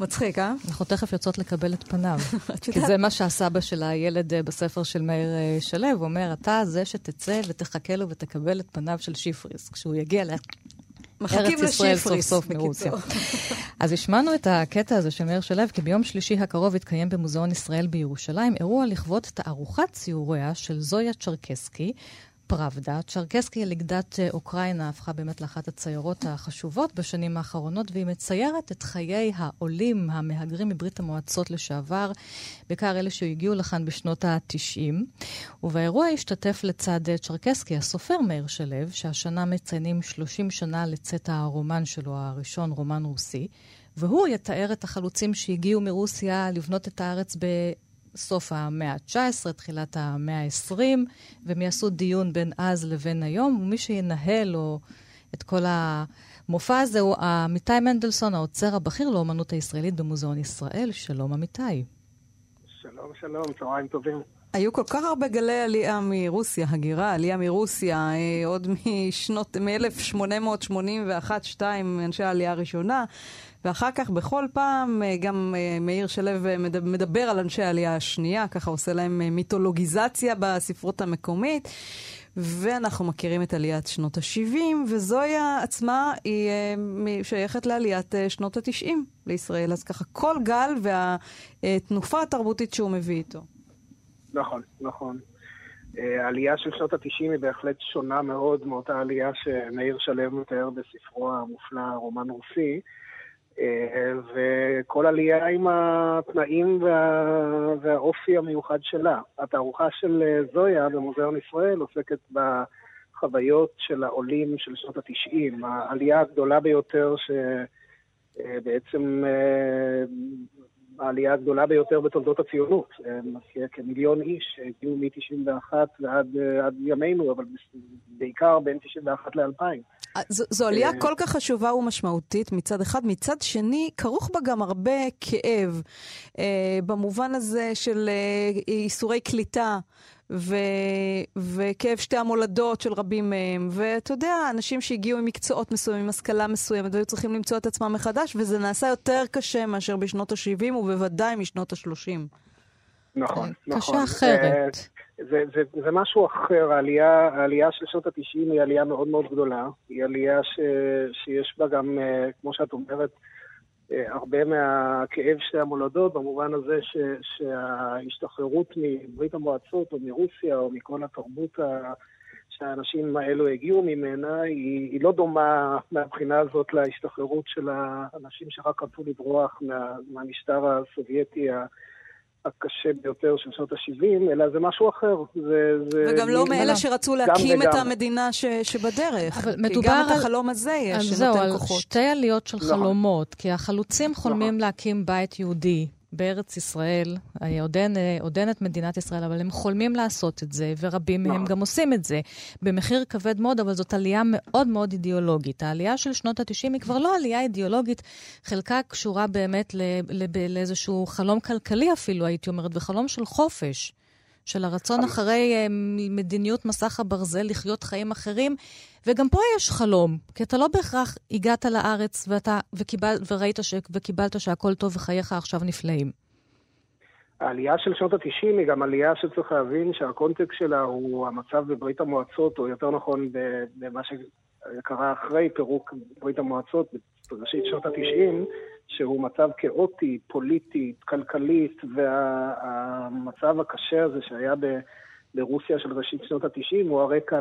מצחיק, אה? אנחנו תכף יוצאות לקבל את פניו. כי זה מה שהסבא של הילד אה, בספר של מאיר אה, שלו, הוא אומר, אתה זה שתצא ותחכה לו ותקבל את פניו של שיפריס, כשהוא יגיע לארץ ישראל סוף סוף מרוסיה. אז השמענו את הקטע הזה של מאיר שלו, כי ביום שלישי הקרוב יתקיים במוזיאון ישראל בירושלים אירוע לכבוד תערוכת ציוריה של זויה צ'רקסקי, פראבדה. צ'רקסקי, ליגדת אוקראינה, הפכה באמת לאחת הציירות החשובות בשנים האחרונות, והיא מציירת את חיי העולים המהגרים מברית המועצות לשעבר, בעיקר אלה שהגיעו לכאן בשנות ה-90. ובאירוע השתתף לצד צ'רקסקי הסופר מאיר שלו, שהשנה מציינים 30 שנה לצאת הרומן שלו הראשון, רומן רוסי, והוא יתאר את החלוצים שהגיעו מרוסיה לבנות את הארץ ב... סוף המאה ה-19, תחילת המאה ה-20, והם יעשו דיון בין אז לבין היום, ומי שינהל או את כל המופע הזה הוא עמיתי מנדלסון, העוצר הבכיר לאומנות הישראלית במוזיאון ישראל. שלום, עמיתי. שלום, שלום, צהריים טובים. היו כל כך הרבה גלי עלייה מרוסיה, הגירה, עלייה מרוסיה, אה, עוד משנות, מ-1881-2, אנשי העלייה הראשונה, ואחר כך בכל פעם אה, גם אה, מאיר שלו אה, מדבר על אנשי העלייה השנייה, ככה עושה להם מיתולוגיזציה בספרות המקומית. ואנחנו מכירים את עליית שנות ה-70, וזויה עצמה היא שייכת לעליית שנות ה-90 לישראל. אז ככה, כל גל והתנופה התרבותית שהוא מביא איתו. נכון, נכון. העלייה של שנות ה-90 היא בהחלט שונה מאוד מאותה עלייה שמאיר שלו מתאר בספרו המופלא, רומן רוסי. אה, וכל עלייה עם התנאים וה... והאופי המיוחד שלה. התערוכה של אה, זויה במוזיאון ישראל עוסקת בחוויות של העולים של שנות התשעים, העלייה הגדולה ביותר שבעצם אה, העלייה הגדולה ביותר בתולדות הציונות. כמיליון איש הגיעו מ-91 ועד ימינו, אבל בעיקר בין 91 ל-2000. אה, זו, זו עלייה אה, כל כך חשובה ומשמעותית מצד אחד, מצד שני, כרוך בה גם הרבה כאב, אה, במובן הזה של אה, איסורי קליטה. ו... וכאב שתי המולדות של רבים מהם. ואתה יודע, אנשים שהגיעו עם מקצועות מסוימים, עם השכלה מסוימת, והיו צריכים למצוא את עצמם מחדש, וזה נעשה יותר קשה מאשר בשנות ה-70, ובוודאי משנות ה-30. נכון, כן, נכון. קשה אחרת. זה, זה, זה משהו אחר, העלייה, העלייה של שנות ה-90 היא עלייה מאוד מאוד גדולה. היא עלייה ש, שיש בה גם, אה, כמו שאת אומרת, הרבה מהכאב שתי המולדות, במובן הזה ש, שההשתחררות מברית המועצות או מרוסיה או מכל התרבות ה, שהאנשים האלו הגיעו ממנה, היא, היא לא דומה מהבחינה הזאת להשתחררות של האנשים שרק רצו לברוח מה, מהמשטר הסובייטי הקשה ביותר של שנות ה-70, אלא זה משהו אחר. זה, זה וגם לא מאלה שרצו להקים את המדינה ש, שבדרך. אבל מדובר כי גם על... את החלום הזה יש, שנותן כוחות. זהו, על שתי עליות של נכון. חלומות, כי החלוצים חולמים נכון. להקים בית יהודי בארץ ישראל, עודן, עודן את מדינת ישראל, אבל הם חולמים לעשות את זה, ורבים מהם גם עושים את זה, במחיר כבד מאוד, אבל זאת עלייה מאוד מאוד אידיאולוגית. העלייה של שנות ה-90 היא כבר לא עלייה אידיאולוגית, חלקה קשורה באמת לאיזשהו חלום כלכלי אפילו, הייתי אומרת, וחלום של חופש. של הרצון אחרי אה, מדיניות מסך הברזל לחיות חיים אחרים. וגם פה יש חלום, כי אתה לא בהכרח הגעת לארץ ואתה, וקיבל, וראית ש, וקיבלת שהכל טוב וחייך עכשיו נפלאים. העלייה של שנות ה-90 היא גם עלייה שצריך להבין שהקונטקסט שלה הוא המצב בברית המועצות, או יותר נכון במה שקרה אחרי פירוק ברית המועצות בראשית שנות ה-90, שהוא מצב כאוטי, פוליטי, כלכלית, והמצב הקשה הזה שהיה ב... ברוסיה של ראשית שנות ה-90 הוא הרקע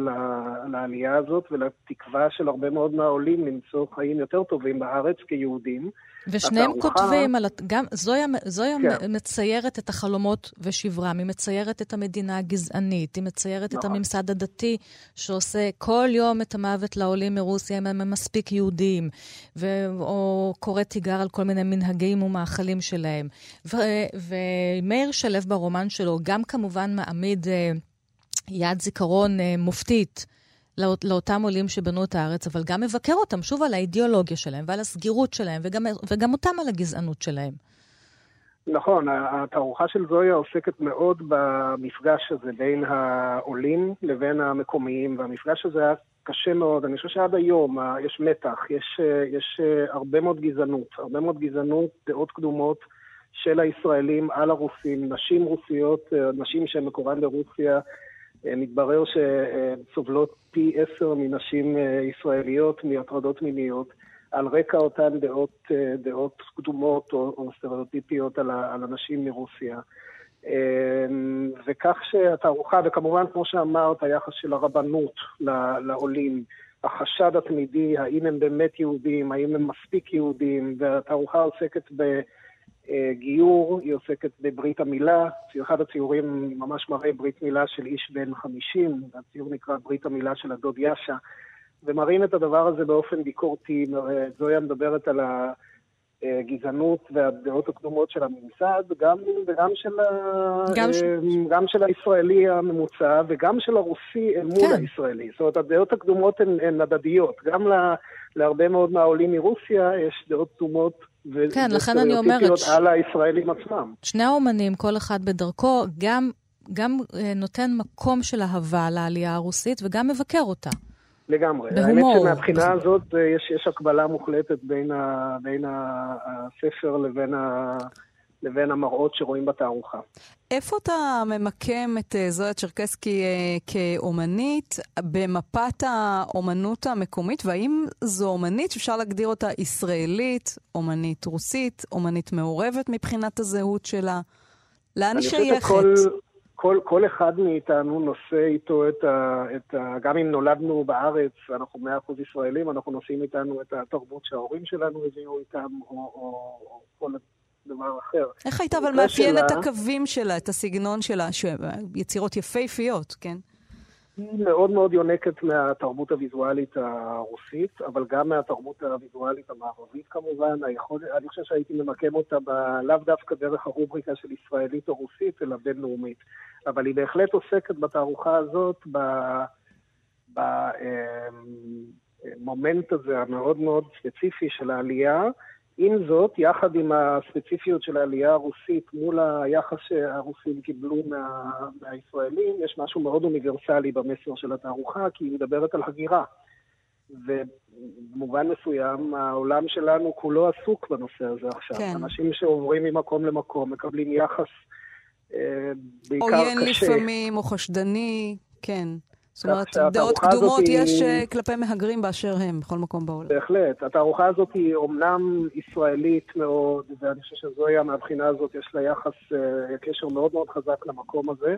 לעלייה הזאת ולתקווה של הרבה מאוד מהעולים למצוא חיים יותר טובים בארץ כיהודים. ושניהם התערוכה... כותבים, על, גם זויה, זויה כן. מציירת את החלומות ושברם, היא מציירת את המדינה הגזענית, היא מציירת נכון. את הממסד הדתי שעושה כל יום את המוות לעולים מרוסיה אם הם מספיק יהודים, ו... או קורא תיגר על כל מיני מנהגים ומאכלים שלהם. ו... ומאיר שלו ברומן שלו גם כמובן מעמיד אה, יד זיכרון אה, מופתית. לאות, לאותם עולים שבנו את הארץ, אבל גם מבקר אותם שוב על האידיאולוגיה שלהם ועל הסגירות שלהם, וגם, וגם אותם על הגזענות שלהם. נכון, התערוכה של זויה עוסקת מאוד במפגש הזה בין העולים לבין המקומיים, והמפגש הזה היה קשה מאוד. אני חושב שעד היום יש מתח, יש, יש הרבה מאוד גזענות, הרבה מאוד גזענות, דעות קדומות של הישראלים על הרוסים, נשים רוסיות, נשים שמקורן ברוסיה, מתברר שסובלות פי עשר מנשים אה, ישראליות מהטרדות מיניות, על רקע אותן דעות, אה, דעות קדומות או, או סטריאוטיפיות על, על אנשים מרוסיה. וכך שהתערוכה, וכמובן, כמו שאמרת, היחס של הרבנות לעולים, החשד התמידי, האם הם באמת יהודים, האם הם מספיק יהודים, והתערוכה עוסקת בגיור, היא עוסקת בברית המילה, אחד הציורים ממש מראה ברית מילה של איש בן 50, הציור נקרא ברית המילה של הדוד יאשה, ומראים את הדבר הזה באופן ביקורתי. זויה מדברת על ה... הגזענות והדעות הקדומות של הממסד, גם, וגם של, גם, ש... גם של הישראלי הממוצע וגם של הרוסי אל מול כן. הישראלי. זאת אומרת, הדעות הקדומות הן, הן הדדיות. גם לה, להרבה מאוד מהעולים מרוסיה יש דעות קדומות כן, לכן אני אומרת... ש... על הישראלים עצמם. שני האומנים, כל אחד בדרכו, גם, גם אה, נותן מקום של אהבה לעלייה הרוסית וגם מבקר אותה. לגמרי. בהומור. האמת שמבחינה הזאת אה, יש, יש הקבלה מוחלטת בין, ה, בין הספר לבין, ה, לבין המראות שרואים בתערוכה. איפה אתה ממקם את אה, זויה צ'רקסקי אה, כאומנית במפת האומנות המקומית, והאם זו אומנית שאפשר להגדיר אותה ישראלית, אומנית רוסית, אומנית מעורבת מבחינת הזהות שלה? לאן היא שייכת? כל... כל, כל אחד מאיתנו נושא איתו את ה, את ה... גם אם נולדנו בארץ, אנחנו מאה אחוז ישראלים, אנחנו נושאים איתנו את התרבות שההורים שלנו הביאו איתם, או, או, או כל דבר אחר. איך היית אבל מאפיין שלה... את הקווים שלה, את הסגנון שלה, יצירות יפהפיות, כן? היא מאוד מאוד יונקת מהתרבות הוויזואלית הרוסית, אבל גם מהתרבות הוויזואלית המערבית כמובן. היכול, אני חושב שהייתי ממקם אותה ב, לאו דווקא דרך הרובריקה של ישראלית או רוסית, אלא בינלאומית. אבל היא בהחלט עוסקת בתערוכה הזאת במומנט אמ, הזה המאוד מאוד ספציפי של העלייה. עם זאת, יחד עם הספציפיות של העלייה הרוסית מול היחס שהרוסים קיבלו מה, מהישראלים, יש משהו מאוד אוניברסלי במסר של התערוכה, כי היא מדברת על הגירה. ובמובן מסוים, העולם שלנו כולו עסוק בנושא הזה עכשיו. כן. אנשים שעוברים ממקום למקום מקבלים יחס אה, בעיקר קשה. עוין לפעמים, או חשדני, כן. זאת אומרת, דעות קדומות יש היא... אה, כלפי מהגרים באשר הם, בכל מקום בעולם. בהחלט. התערוכה הזאת היא אומנם ישראלית מאוד, ואני חושב שזוהי, מהבחינה הזאת, יש לה יחס, אה, קשר מאוד מאוד חזק למקום הזה.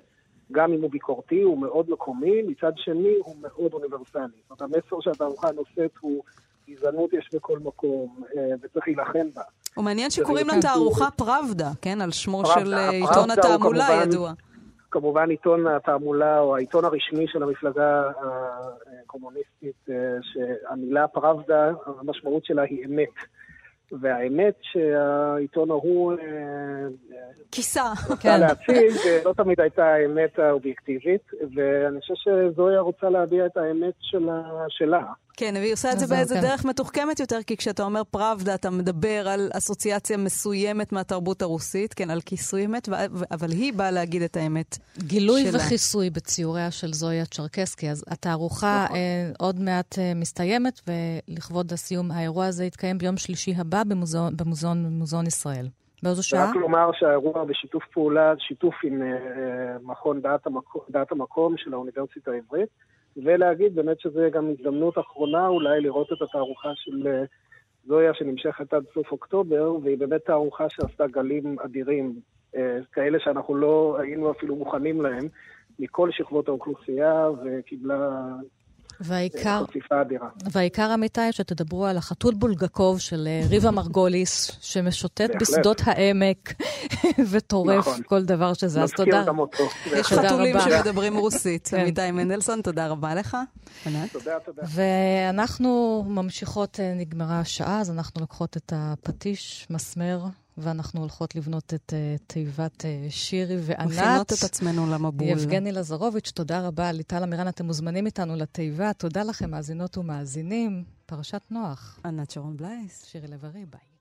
גם אם הוא ביקורתי, הוא מאוד מקומי, מצד שני הוא מאוד אוניברסלי. זאת אומרת, המסר שהתערוכה נושאת הוא גזענות יש בכל מקום, אה, וצריך להילחם בה. הוא מעניין שקוראים לתערוכה פראבדה, כן? על שמו של עיתון התעמולה הידוע. כמובן עיתון התעמולה או העיתון הרשמי של המפלגה הקומוניסטית, אה, שהמילה פראבדה, המשמעות שלה היא אמת. והאמת שהעיתון ההוא... אה, כיסה. כן. להציג, אה, לא תמיד הייתה האמת האובייקטיבית, ואני חושב שזויה רוצה להביע את האמת שלה. כן, והיא עושה את זה באיזה כן. דרך מתוחכמת יותר, כי כשאתה אומר פראבדה, אתה מדבר על אסוציאציה מסוימת מהתרבות הרוסית, כן, על כיסוי אמת, אבל היא באה להגיד את האמת גילוי שלה. וכיסוי בציוריה של זויה צ'רקסקי. אז התערוכה נכון. אה, עוד מעט אה, מסתיימת, ולכבוד הסיום, האירוע הזה יתקיים ביום שלישי הבא במוזיאון, במוזיאון, במוזיאון ישראל. באיזו שעה? רק לומר שהאירוע בשיתוף פעולה, שיתוף עם אה, אה מכון דעת המקום, דעת המקום של האוניברסיטה העברית. ולהגיד באמת שזו גם הזדמנות אחרונה אולי לראות את התערוכה של אה, זויה שנמשכת עד סוף אוקטובר, והיא באמת תערוכה שעשתה גלים אדירים, אה, כאלה שאנחנו לא היינו אפילו מוכנים להם, מכל שכבות האוכלוסייה, וקיבלה והעיקר, חשיפה אדירה. והעיקר, אמיתי, שתדברו על החתול בולגקוב של אה, ריבה מרגוליס, שמשוטט בשדות העמק וטורף נכון. כל דבר שזה. אז תודה. מזכיר גם אותו. יש חתולים שמדברים רוסית. כן. אמיתי מנדלסון, תודה רבה לך. תודה, תודה. ואנחנו ממשיכות, אה, נגמרה השעה, אז אנחנו לוקחות את הפטיש, מסמר. ואנחנו הולכות לבנות את uh, תיבת uh, שירי וענת. מכינות את עצמנו למבול. יבגני לזרוביץ', תודה רבה. ליטל אמירן, אתם מוזמנים איתנו לתיבה. תודה לכם, מאזינות ומאזינים. פרשת נוח. ענת שרון בלייס. שירי לב-ארי, ביי.